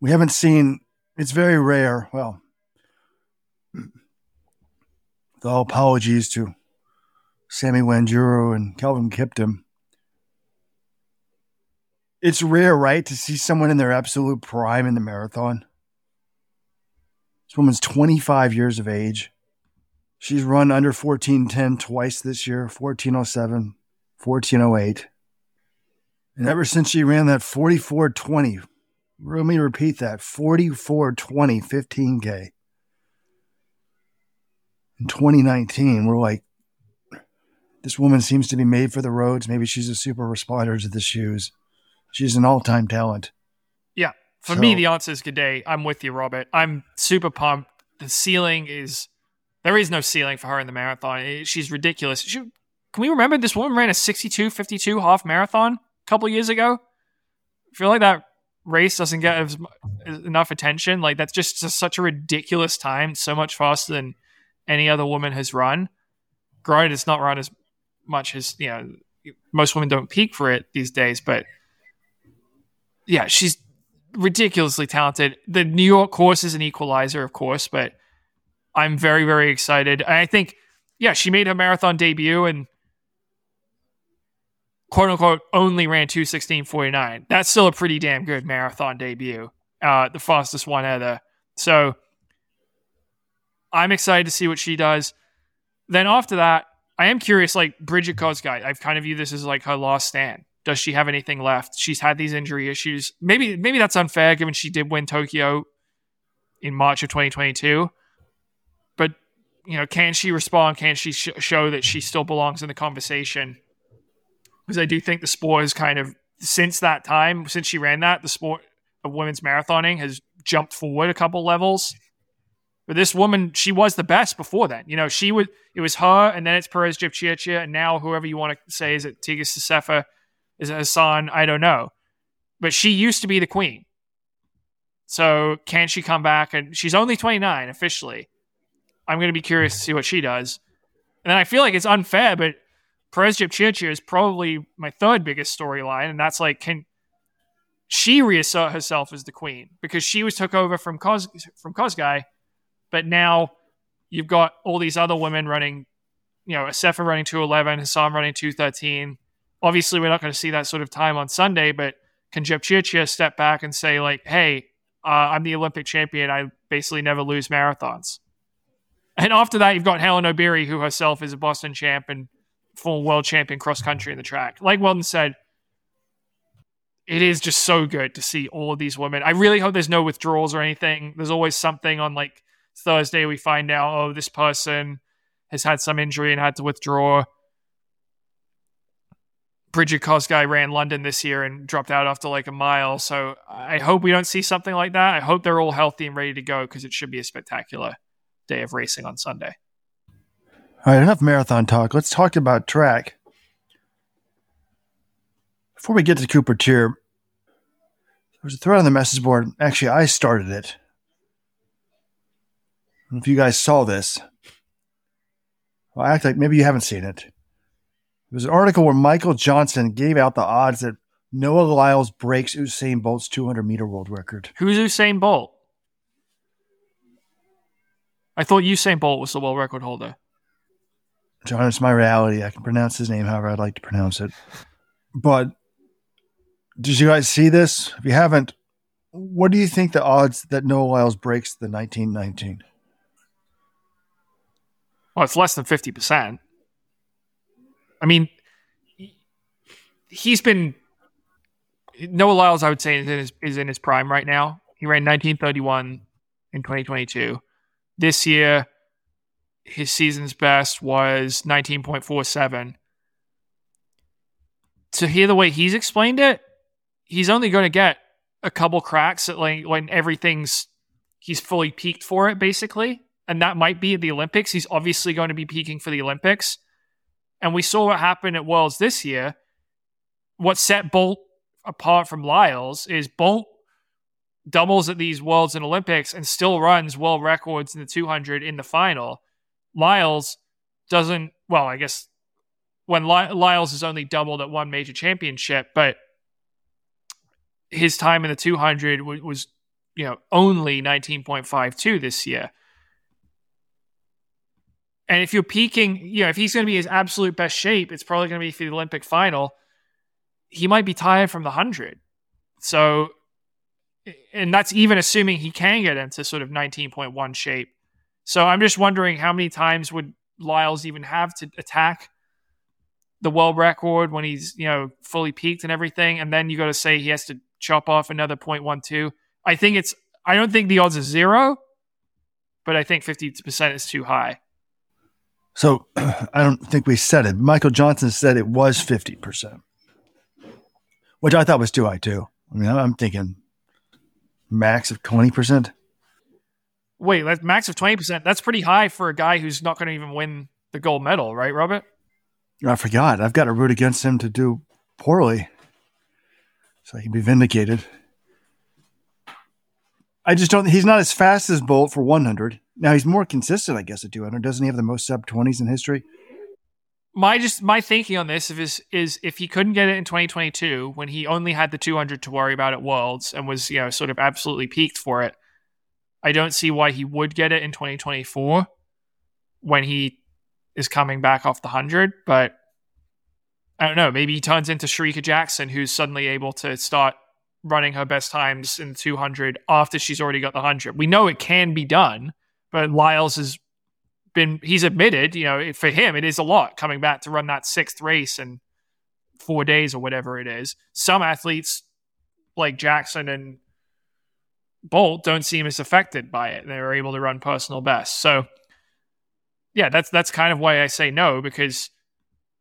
Speaker 6: We haven't seen, it's very rare. Well, with all apologies to Sammy Wanjiru and Kelvin Kiptum, it's rare, right, to see someone in their absolute prime in the marathon. This woman's 25 years of age. She's run under 1410 twice this year 1407, 1408. And ever since she ran that 4420, let me repeat that 4420 15K in 2019, we're like, this woman seems to be made for the roads. Maybe she's a super responder to the shoes. She's an all time talent.
Speaker 2: Yeah. For
Speaker 6: So-
Speaker 2: me, the answer is Gidey. I'm with you, Robert. I'm super pumped. The ceiling is there is no ceiling for her in the marathon. She's ridiculous. She, can we remember this woman ran a 62 52 half marathon a couple years ago? I feel like that race doesn't get as, enough attention. Like that's just, just such a ridiculous time, so much faster than any other woman has run. Granted, it's not run as much as you know. Most women don't peak for it these days, but yeah, she's ridiculously talented. The New York course is an equalizer, of course, but I'm very, very excited. And I think, yeah, she made her marathon debut and quote unquote only ran 216.49. That's still a pretty damn good marathon debut. Uh, the fastest one ever. So I'm excited to see what she does. Then after that, I am curious, like Brigid Kosgei, I've kind of viewed this as like her last stand. Does she have anything left? She's had these injury issues. Maybe maybe that's unfair given she did win Tokyo in March of 2022. But you know, can she respond? Can she sh- show that she still belongs in the conversation? Because I do think the sport has kind of since that time, since she ran that, the sport of women's marathoning has jumped forward a couple levels. But this woman, she was the best before then. You know, she would it was her, and then it's Peres Jepchirchir, and now whoever you want to say is it Tigst Assefa, is it Hassan? I don't know. But she used to be the queen. So can she come back? And she's only 29 officially. I'm going to be curious to see what she does. And then I feel like it's unfair, but Peres Jepchirchir is probably my third biggest storyline, and that's like, can she reassert herself as the queen because she was took over from Kos from Kosgei, but now you've got all these other women running, you know, Assefa running 211, Hassan running 213, Obviously, we're not going to see that sort of time on Sunday, but can Jepchirchir step back and say, like, hey, uh, I'm the Olympic champion. I basically never lose marathons. And after that, you've got Hellen Obiri, who herself is a Boston champ and full world champion cross country in the track. Like Weldon said, it is just so good to see all of these women. I really hope there's no withdrawals or anything. There's always something on like Thursday we find out, oh, this person has had some injury and had to withdraw. Brigid Kosgei ran London this year and dropped out after like a mile. So I hope we don't see something like that. I hope they're all healthy and ready to go because it should be a spectacular day of racing on Sunday.
Speaker 6: All right, enough marathon talk. Let's talk about track. Before we get to Cooper Teare, there was a thread on the message board. Actually, I started it. if you guys saw this, well, I act like maybe you haven't seen it. There was an article where Michael Johnson gave out the odds that Noah Lyles breaks Usain Bolt's 200 meter world record.
Speaker 2: Who's Usain Bolt? I thought Usain Bolt was the world record holder.
Speaker 6: John, it's my reality. I can pronounce his name however I'd like to pronounce it. But did you guys see this? If you haven't, what do you think the odds that Noah Lyles breaks the 1919?
Speaker 2: Well, it's less than 50%. I mean, he's been Noah Lyles. I would say is in his, is in his prime right now. He ran 1931 in 2022. This year, his season's best was 19.47. To hear the way he's explained it, he's only going to get a couple cracks at like when everything's he's fully peaked for it, basically. And that might be the Olympics. He's obviously going to be peaking for the Olympics. And we saw what happened at Worlds this year. What set Bolt apart from Lyles is Bolt doubles at these Worlds and Olympics and still runs world records in the 200 in the final. Lyles doesn't, well, I guess when Lyles has only doubled at one major championship, but his time in the 200 was, you know, only 19.52 this year. And if you're peaking, you know, if he's going to be his absolute best shape, it's probably going to be for the Olympic final. He might be tired from the 100. So, and that's even assuming he can get into sort of 19.1 shape. So I'm just wondering how many times would Lyles even have to attack the world record when he's, you know, fully peaked and everything. And then you got to say he has to chop off another 0.12. I think it's, I don't think the odds are zero, but I think 50% is too high.
Speaker 6: So *clears throat* I don't think we said it. Michael Johnson said it was 50%, which I thought was too high too. I mean, I'm thinking max of 20%.
Speaker 2: Wait, that's max of 20%. That's pretty high for a guy who's not going to even win the gold medal, right, Robert?
Speaker 6: I forgot. I've got to root against him to do poorly so he can be vindicated. I just don't, he's not as fast as Bolt for 100. Now he's more consistent, I guess, at 200. Doesn't he have the most sub 20s in history?
Speaker 2: My just my thinking on this is is if he couldn't get it in 2022 when he only had the 200 to worry about at Worlds and was you know sort of absolutely peaked for it, I don't see why he would get it in 2024 when he is coming back off the 100. But I don't know. Maybe he turns into Shericka Jackson, who's suddenly able to start running her best times in the 200 after she's already got the 100. We know it can be done but Lyles has been he's admitted, you know, for him it is a lot coming back to run that sixth race in four days or whatever it is. Some athletes like Jackson and Bolt don't seem as affected by it. They're able to run personal best. So yeah, that's that's kind of why I say no because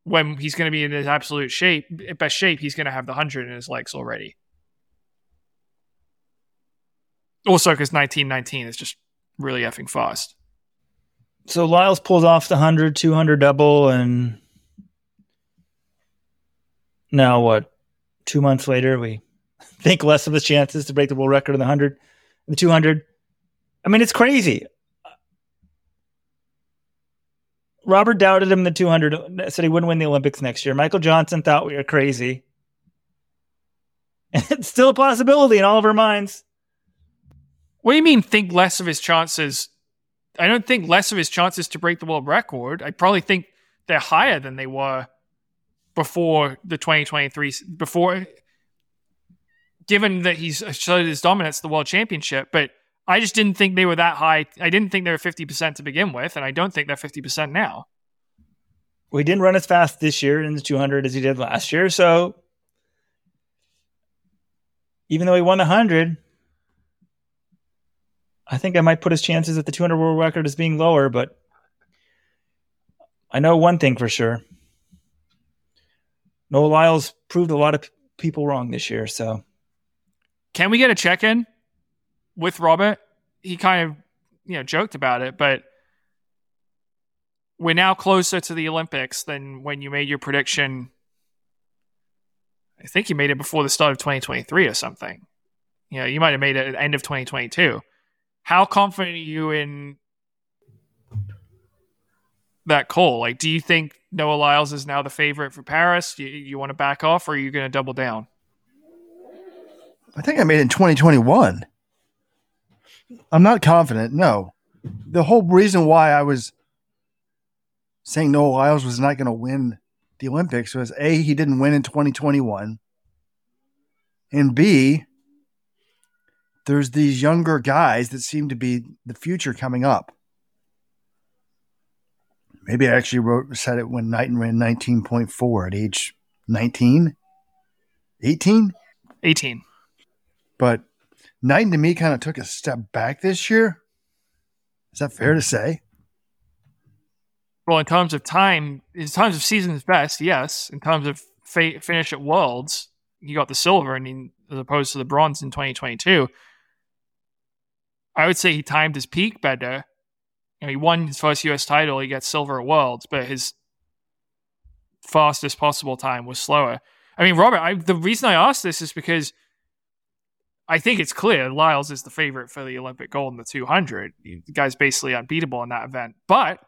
Speaker 2: when he's going to be in his absolute shape, best shape, he's going to have the hundred in his legs already. Also, because nineteen nineteen is just really effing fast.
Speaker 1: So Lyles pulls off the 100, 200 double, and now what? Two months later, we *laughs* think less of his chances to break the world record in the 100, the 200. I mean, it's crazy. Robert doubted him in the 200, said he wouldn't win the Olympics next year. Michael Johnson thought we were crazy. And *laughs* it's still a possibility in all of our minds.
Speaker 2: What do you mean think less of his chances? I don't think less of his chances to break the world record. I probably think they're higher than they were before the 2023 before given that he's showed his dominance the world championship but i just didn't think they were that high i didn't think they were 50% to begin with and i don't think they're 50% now
Speaker 1: We didn't run as fast this year in the 200 as he did last year. So even though he won the 100, I think I might put his chances at the 200 world record as being lower, but I know one thing for sure. Noah Lyles proved a lot of people wrong this year. So
Speaker 2: can we get a check-in with robert he kind of you know joked about it but we're now closer to the olympics than when you made your prediction i think you made it before the start of 2023 or something you know you might have made it at the end of 2022 how confident are you in that call like do you think noah lyles is now the favorite for paris you, you want to back off or are you going to double down
Speaker 6: I think I made it in 2021. I'm not confident. No. The whole reason why I was saying Noah Lyles was not going to win the Olympics was A, he didn't win in 2021. And B, there's these younger guys that seem to be the future coming up. Maybe I actually wrote said it when Knighton ran 19.4 at age 19, 18.
Speaker 2: 18
Speaker 6: But Knighton to me kind of took a step back this year. Is that fair to say?
Speaker 2: Well, in terms of time, in terms of season's best, yes. In terms of fa- finish at Worlds, he got the silver, and he, as opposed to the bronze in 2022. I would say he timed his peak better. You know, he won his first U.S. title. He got silver at Worlds, but his fastest possible time was slower. I mean, Robert, I, the reason I asked this is because I think it's clear Lyles is the favorite for the Olympic gold in the 200. The guy's basically unbeatable in that event. But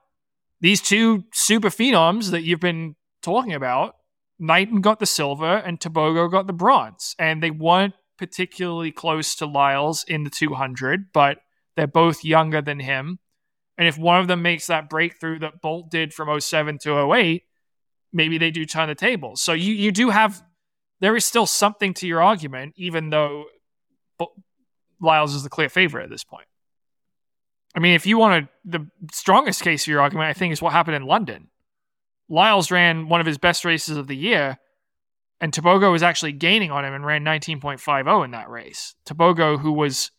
Speaker 2: these two super phenoms that you've been talking about, Knighton got the silver and Tebogo got the bronze. And they weren't particularly close to Lyles in the 200, but they're both younger than him. And if one of them makes that breakthrough that Bolt did from 07 to 08, maybe they do turn the tables. So you, you do have, there is still something to your argument, even though Lyles is the clear favorite at this point. I mean, if you want to, the strongest case of your argument, I think, is what happened in London. Lyles ran one of his best races of the year, and Tebogo was actually gaining on him and ran 19.50 in that race. Tebogo, who was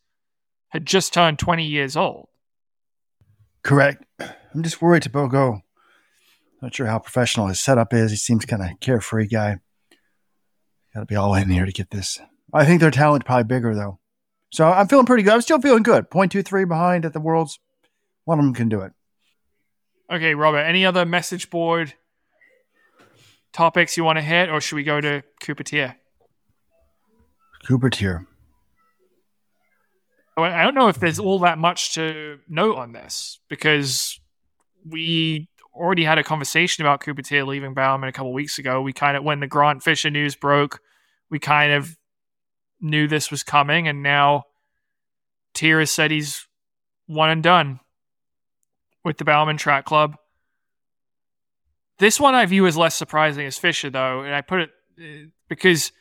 Speaker 2: had just turned 20 years old.
Speaker 6: Correct. I'm just worried Tebogo. Not sure how professional his setup is. He seems kind of carefree guy. Got to be all in here to get this. I think their talent probably bigger though. So I'm feeling pretty good. I'm still feeling good. 0.23 behind at the Worlds. One of them can do it.
Speaker 2: Okay, Robert, any other message board topics you want to hit, or should we go to Cooper Teare?
Speaker 6: Cooper Teare.
Speaker 2: I don't know if there's all that much to note on this because we already had a conversation about Cooper Teare leaving Bowerman a couple weeks ago. We kind of, when the Grant Fisher news broke, we kind of knew this was coming, and now Teare has said he's one and done with the Bowerman Track Club. This one I view as less surprising as Fisher, though, and I put it uh, because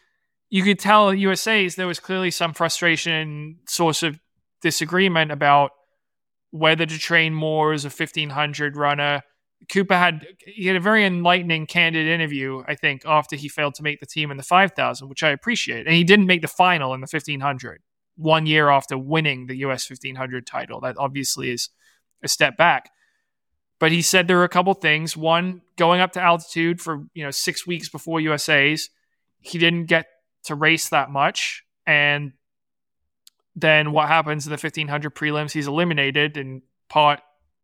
Speaker 2: you could tell USA's there was clearly some frustration, source of disagreement about whether to train more as a 1500 runner. Cooper had he had a very enlightening, candid interview, I think, after he failed to make the team in the 5000, which I appreciate. And he didn't make the final in the 1500 one year after winning the US 1500 title. That obviously is a step back. But he said there were a couple things. One, going up to altitude for you know six weeks before USA's, he didn't get to race that much, and then what happens in the 1500 prelims? He's eliminated in part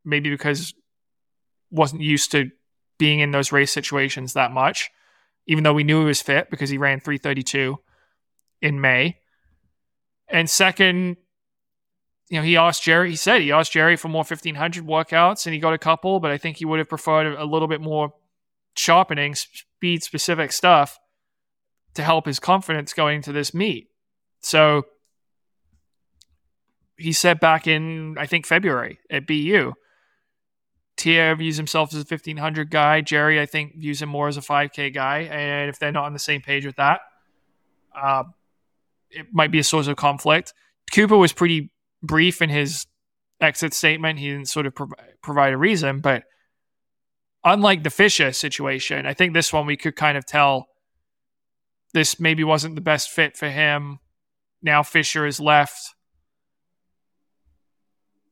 Speaker 2: maybe because wasn't used to being in those race situations that much, even though we knew he was fit because he ran 332 in May. And second, you know, he asked Jerry, he said he asked Jerry for more 1500 workouts and he got a couple, but I think he would have preferred a little bit more sharpening, speed specific stuff to help his confidence going into this meet. So he said back in, I think, February at BU, Teare views himself as a 1500 guy. Jerry, I think, views him more as a 5K guy. And if they're not on the same page with that, uh, it might be a source of conflict. Cooper was pretty brief in his exit statement. He didn't sort of prov- provide a reason, but unlike the Fisher situation, I think this one we could kind of tell this maybe wasn't the best fit for him. Now Fisher is left.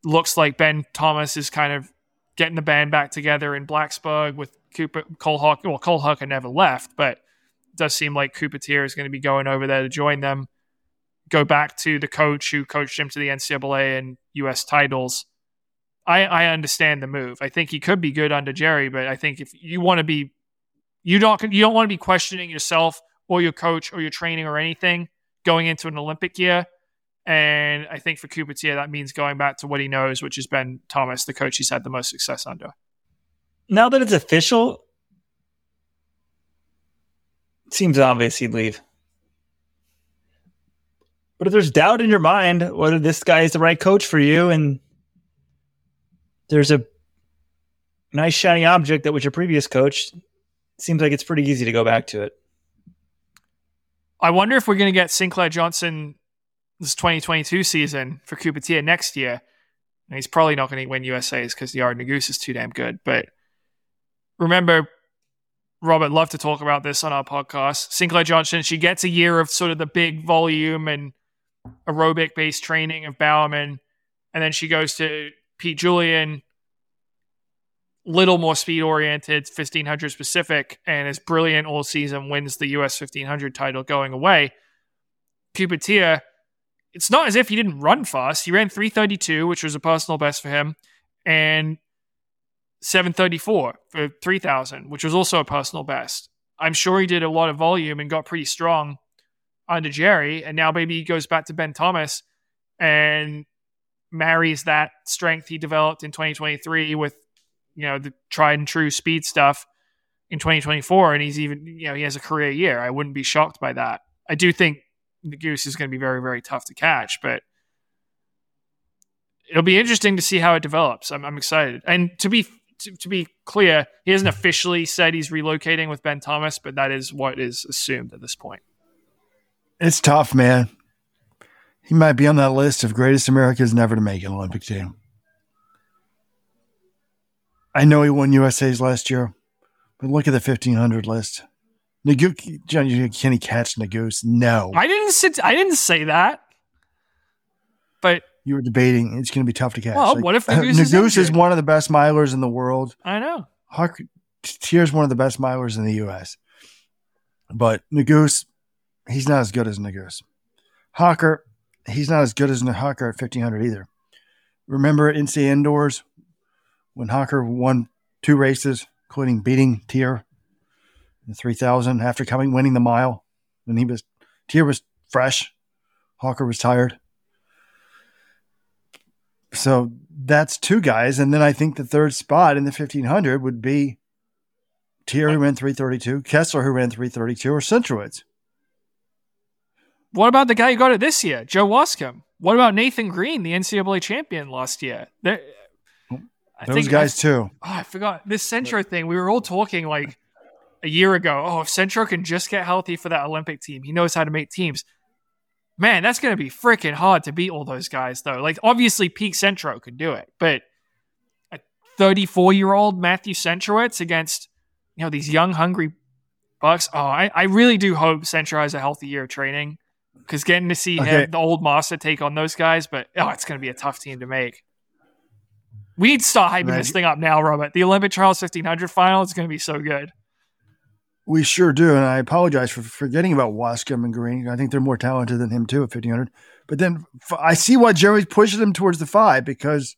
Speaker 2: Looks like Ben Thomas is kind of getting the band back together in Blacksburg with Cooper Cole Hawk. Well, Cole Hocker never left, but does seem like Cooper Teare is going to be going over there to join them. Go back to the coach who coached him to the NCAA and US titles. I, I understand the move. I think he could be good under Jerry, but I think if you want to be, you don't you don't want to be questioning yourself or your coach or your training or anything going into an Olympic year. And I think for Cooper Teare, that means going back to what he knows, which has been Thomas, the coach he's had the most success under.
Speaker 1: Now that it's official, it seems obvious he'd leave. But if there's doubt in your mind whether this guy is the right coach for you, and there's a nice shiny object that was your previous coach, seems like it's pretty easy to go back to it.
Speaker 2: I wonder if we're going to get Sinclair Johnson this 2022 season for Cooper next year. And he's probably not going to win USA's because the Yard Goose is too damn good. But remember, Robert loved to talk about this on our podcast. Sinclair Johnson, she gets a year of sort of the big volume and aerobic based training of Bowerman. And then she goes to Pete Julian, little more speed oriented, 1500 specific, and is brilliant all season, wins the US 1500 title going away. Cooper Teare, it's not as if he didn't run fast. He ran 332, which was a personal best for him, and 734 for 3000, which was also a personal best. I'm sure he did a lot of volume and got pretty strong under Jerry, and now maybe he goes back to Ben Thomas and marries that strength he developed in 2023 with you know the tried and true speed stuff in 2024 and he's even you know he has a career year. I wouldn't be shocked by that. I do think the goose is going to be very very tough to catch but it'll be interesting to see how it develops. I'm, I'm excited. And to be to, to be clear he hasn't officially said he's relocating with ben thomas but that is what is assumed at this point
Speaker 6: It's tough, man. He might be on that list of greatest Americans never to make an Olympic team. I know he won USA's last year, but look at the 1500 list. Nagu- John, can he catch Nuguse? No.
Speaker 2: i didn't sit i didn't say that but
Speaker 6: You were debating it's going to be tough to catch.
Speaker 2: Well, what if Nuguse is
Speaker 6: Nuguse is one of the best milers in the world?
Speaker 2: i know
Speaker 6: Huck Teare's one of the best milers in the U.S. But Nuguse, he's not as good as Nuguse. Hocker, he's not as good as Hocker at 1500 either. Remember at NCAA Indoors when Hocker won two races, including beating Teare in 3000 after coming winning the mile when he was Teare was fresh, Hocker was tired. So that's two guys, and then I think the third spot in the 1500 would be Teare who ran 332, Kessler who ran 332, or Centrowitz.
Speaker 2: What about the guy who got it this year, Joe Waskom? What about Nathan Green, the NCAA champion last year? There, oh, I
Speaker 6: Those guys too.
Speaker 2: Oh, I forgot this Centro thing. We were all talking like a year ago. Oh, if Centro can just get healthy for that Olympic team, he knows how to make teams. Man, that's going to be freaking hard to beat all those guys, though. Like, obviously, peak Centro could do it, but a 34 year old Matthew Centrowitz against you know these young, hungry Bucks. Oh, I, I really do hope Centro has a healthy year of training because getting to see
Speaker 6: Okay.
Speaker 2: him, the old master, take on those guys, but oh, it's going to be a tough team to make. We need to start hyping this thing up now, Robert. The Olympic Trials 1500 final is going to be so good.
Speaker 6: We sure do, and I apologize for forgetting about Waskom and Green. I think they're more talented than him too at 1500. But then f- I see why Jerry's pushing them towards the five because,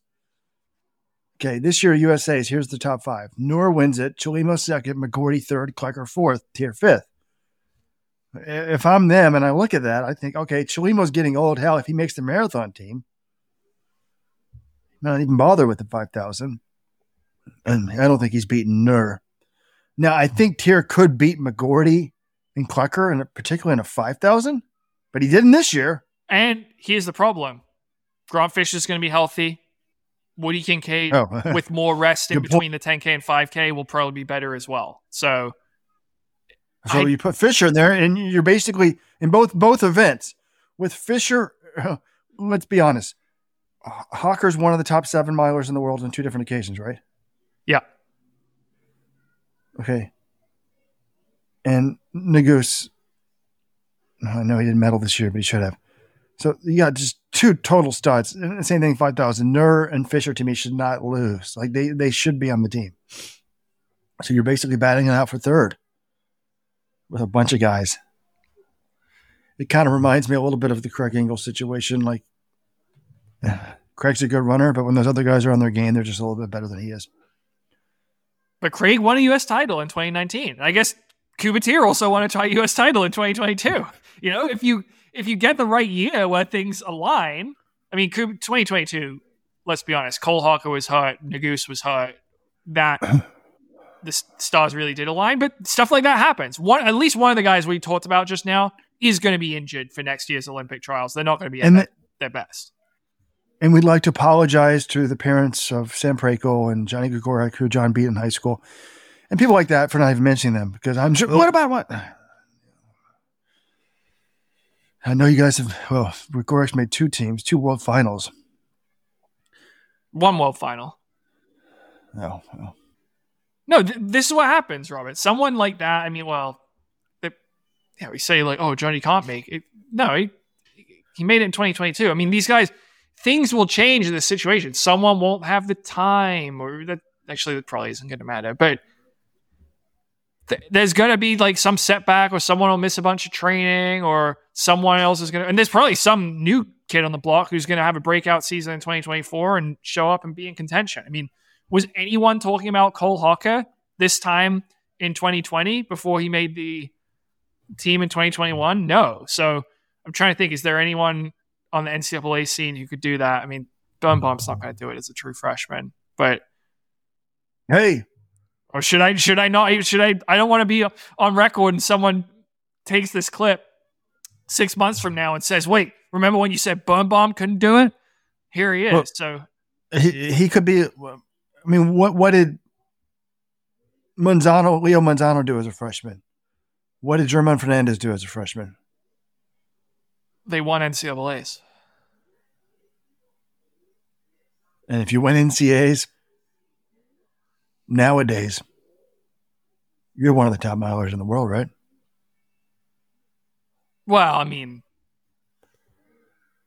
Speaker 6: okay, this year USA's here's the top five: Nur wins it, Chelimo second, McGorty third, Klecker fourth, Teare fifth. If I'm them and I look at that, I think, okay, Chelimo's getting old. Hell, if he makes the marathon team, not even bother with the 5,000. And I don't think he's beaten Nur. Now, I think Teare could beat McGorty and Klecker, and particularly in a 5,000, but he didn't this year.
Speaker 2: And here's the problem Grant Fisher's going to be healthy. Woody Kincaid
Speaker 6: Oh, *laughs*
Speaker 2: with more rest in
Speaker 6: Good point.
Speaker 2: between the 10K and 5K will probably be better as well. So
Speaker 6: So
Speaker 2: I-
Speaker 6: you put Fisher in there, and you're basically in both both events with Fisher. *laughs* Let's be honest, Hocker's one of the top seven milers in the world on two different occasions, right?
Speaker 2: yeah,
Speaker 6: Okay. And Nuguse, oh, I know he didn't medal this year, but he should have. So you got just two total studs. And Same thing, five thousand. Nur and Fisher to me should not lose. Like they they should be on the team. So you're basically batting it out for third with a bunch of guys. It kind of reminds me a little bit of the Craig Engels situation. Like *sighs* Craig's a good runner, but when those other guys are on their game, they're just a little bit better than he is.
Speaker 2: but Craig won a U.S. title in 2019. I guess Cooper Teare also won a U.S. title in 2022. You know, if you if you get the right year where things align, I mean, Kub- 2022. Let's be honest, Cole Hocker was hurt, Nuguse was hurt. That *clears throat* the stars really did align, but stuff like that happens. One, at least one of the guys we talked about just now is going to be injured for next year's Olympic trials. They're not going to be at their,
Speaker 6: the-
Speaker 2: their best.
Speaker 6: And we'd like to apologize to the parents of Sam Prakel and Johnny Gregorek, who John beat in high school, and people like that for not even mentioning them because I'm sure. What about what? I know you guys have. Well, Gregorek's made two teams, two world finals.
Speaker 2: One world final.
Speaker 6: Oh, well.
Speaker 2: No, th- this is what happens, Robert. Someone like that. I mean, well, yeah, we say like, oh, Johnny can't make it. No, he, he made it in 2022. I mean, these guys, things will change in this situation. Someone won't have the time, or that actually that probably isn't going to matter. But th- there's going to be like some setback, or someone will miss a bunch of training, or someone else is going to, and there's probably some new kid on the block who's going to have a breakout season in 2024 and show up and be in contention. I mean was anyone talking about Cole Hocker this time in 2020 before he made the team in 2021? No. So I'm trying to think, is there anyone on the NCAA scene who could do that? I mean, Birnbaum's not going to do it as a true freshman, but
Speaker 6: Hey,
Speaker 2: or should I? Should I not? Should I? I don't want to be on record and someone takes this clip six months from now and says, "Wait, remember when you said Birnbaum couldn't do it? Here he is."
Speaker 6: Well-
Speaker 2: so
Speaker 6: he, he could be. I mean, what what did Manzano, Leo Manzano, do as a freshman? What did German Fernandez do as a freshman?
Speaker 2: they won NCAA's.
Speaker 6: And if you win NCAAs nowadays, you're one of the top milers in the world, right?
Speaker 2: Well, I mean,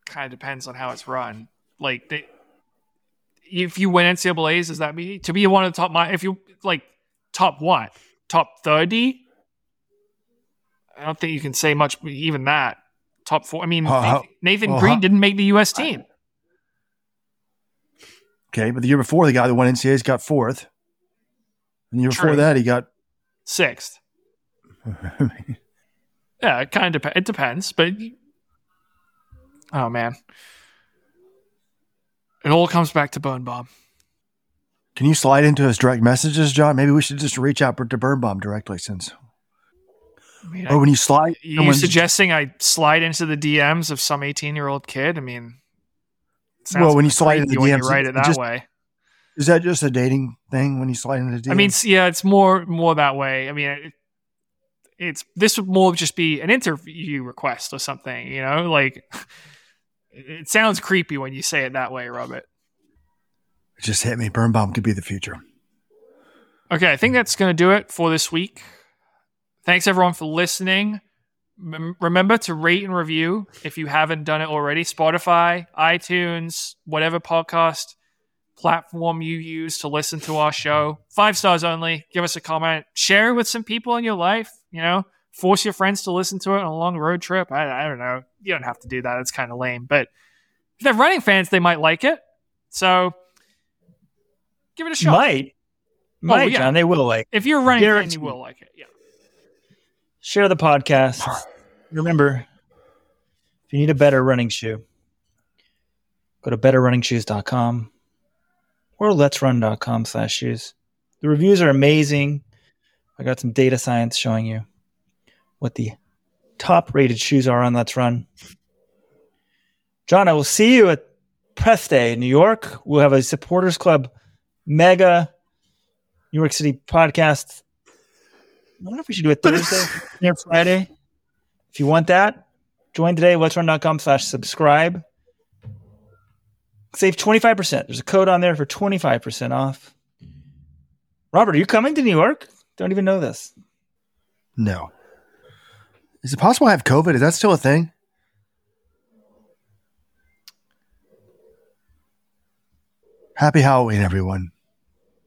Speaker 2: kind of depends on how it's run. Like, they, if you win NCAA's, does that mean to be one of the top? If you like top what? Top thirty? I don't think you can say much. Even that top four. I mean,
Speaker 6: how-
Speaker 2: Nathan, Nathan
Speaker 6: well,
Speaker 2: Green didn't make the U.S. team.
Speaker 6: Okay, but the year before, the guy that won NCAA's got fourth. And the year
Speaker 2: True.
Speaker 6: before that, he got.
Speaker 2: Sixth. *laughs* Yeah, it kind of dep- it depends, but oh man, it all comes back to Birnbaum.
Speaker 6: Can you slide into his direct messages, John? Maybe we should just reach out to Birnbaum directly, since.
Speaker 2: I mean,
Speaker 6: Or when you slide,
Speaker 2: you
Speaker 6: someone-
Speaker 2: suggesting I slide into the DMs of some 18 year old kid? I mean, sounds
Speaker 6: Well, when you slide into the
Speaker 2: when you write it that
Speaker 6: just-
Speaker 2: way.
Speaker 6: is that just a dating thing when you slide into the DMs?
Speaker 2: I mean, yeah, it's more more that way. I mean, it, it's this would more just be an interview request or something. You know, like it sounds creepy when you say it that way, Robert.
Speaker 6: it just hit me. Birnbaum could be the future.
Speaker 2: Okay, I think that's going to do it for this week. Thanks everyone for listening. Mem- remember to rate and review if you haven't done it already. Spotify, iTunes, whatever podcast platform you use to listen to our show. Five stars only. Give us a comment. Share it with some people in your life. You know, force your friends to listen to it on a long road trip. I, I don't know. You don't have to do that. It's kind of lame. But if they're running fans, they might like it. So give it a shot.
Speaker 1: Might. Oh, might,
Speaker 2: yeah.
Speaker 1: John. They will like.
Speaker 2: If you're a running fan, you will like it. Yeah.
Speaker 1: Share the podcast. Remember, if you need a better running shoe, go to betterrunningshoes.com or LetsRun.com slash shoes. The reviews are amazing. I got some data science showing you what the top rated shoes are on Let's Run. John, I will see you at Press Day in New York. We'll have a supporters club mega New York City podcast. I wonder if we should do it Thursday or Friday. If you want that, join today, LetsRun.com slash subscribe. Save 25%. There's a code on there for 25% off. Robert, are you coming to New York? Don't even know this.
Speaker 6: No. Is it possible I have COVID? Is that still a thing? Happy Halloween, everyone.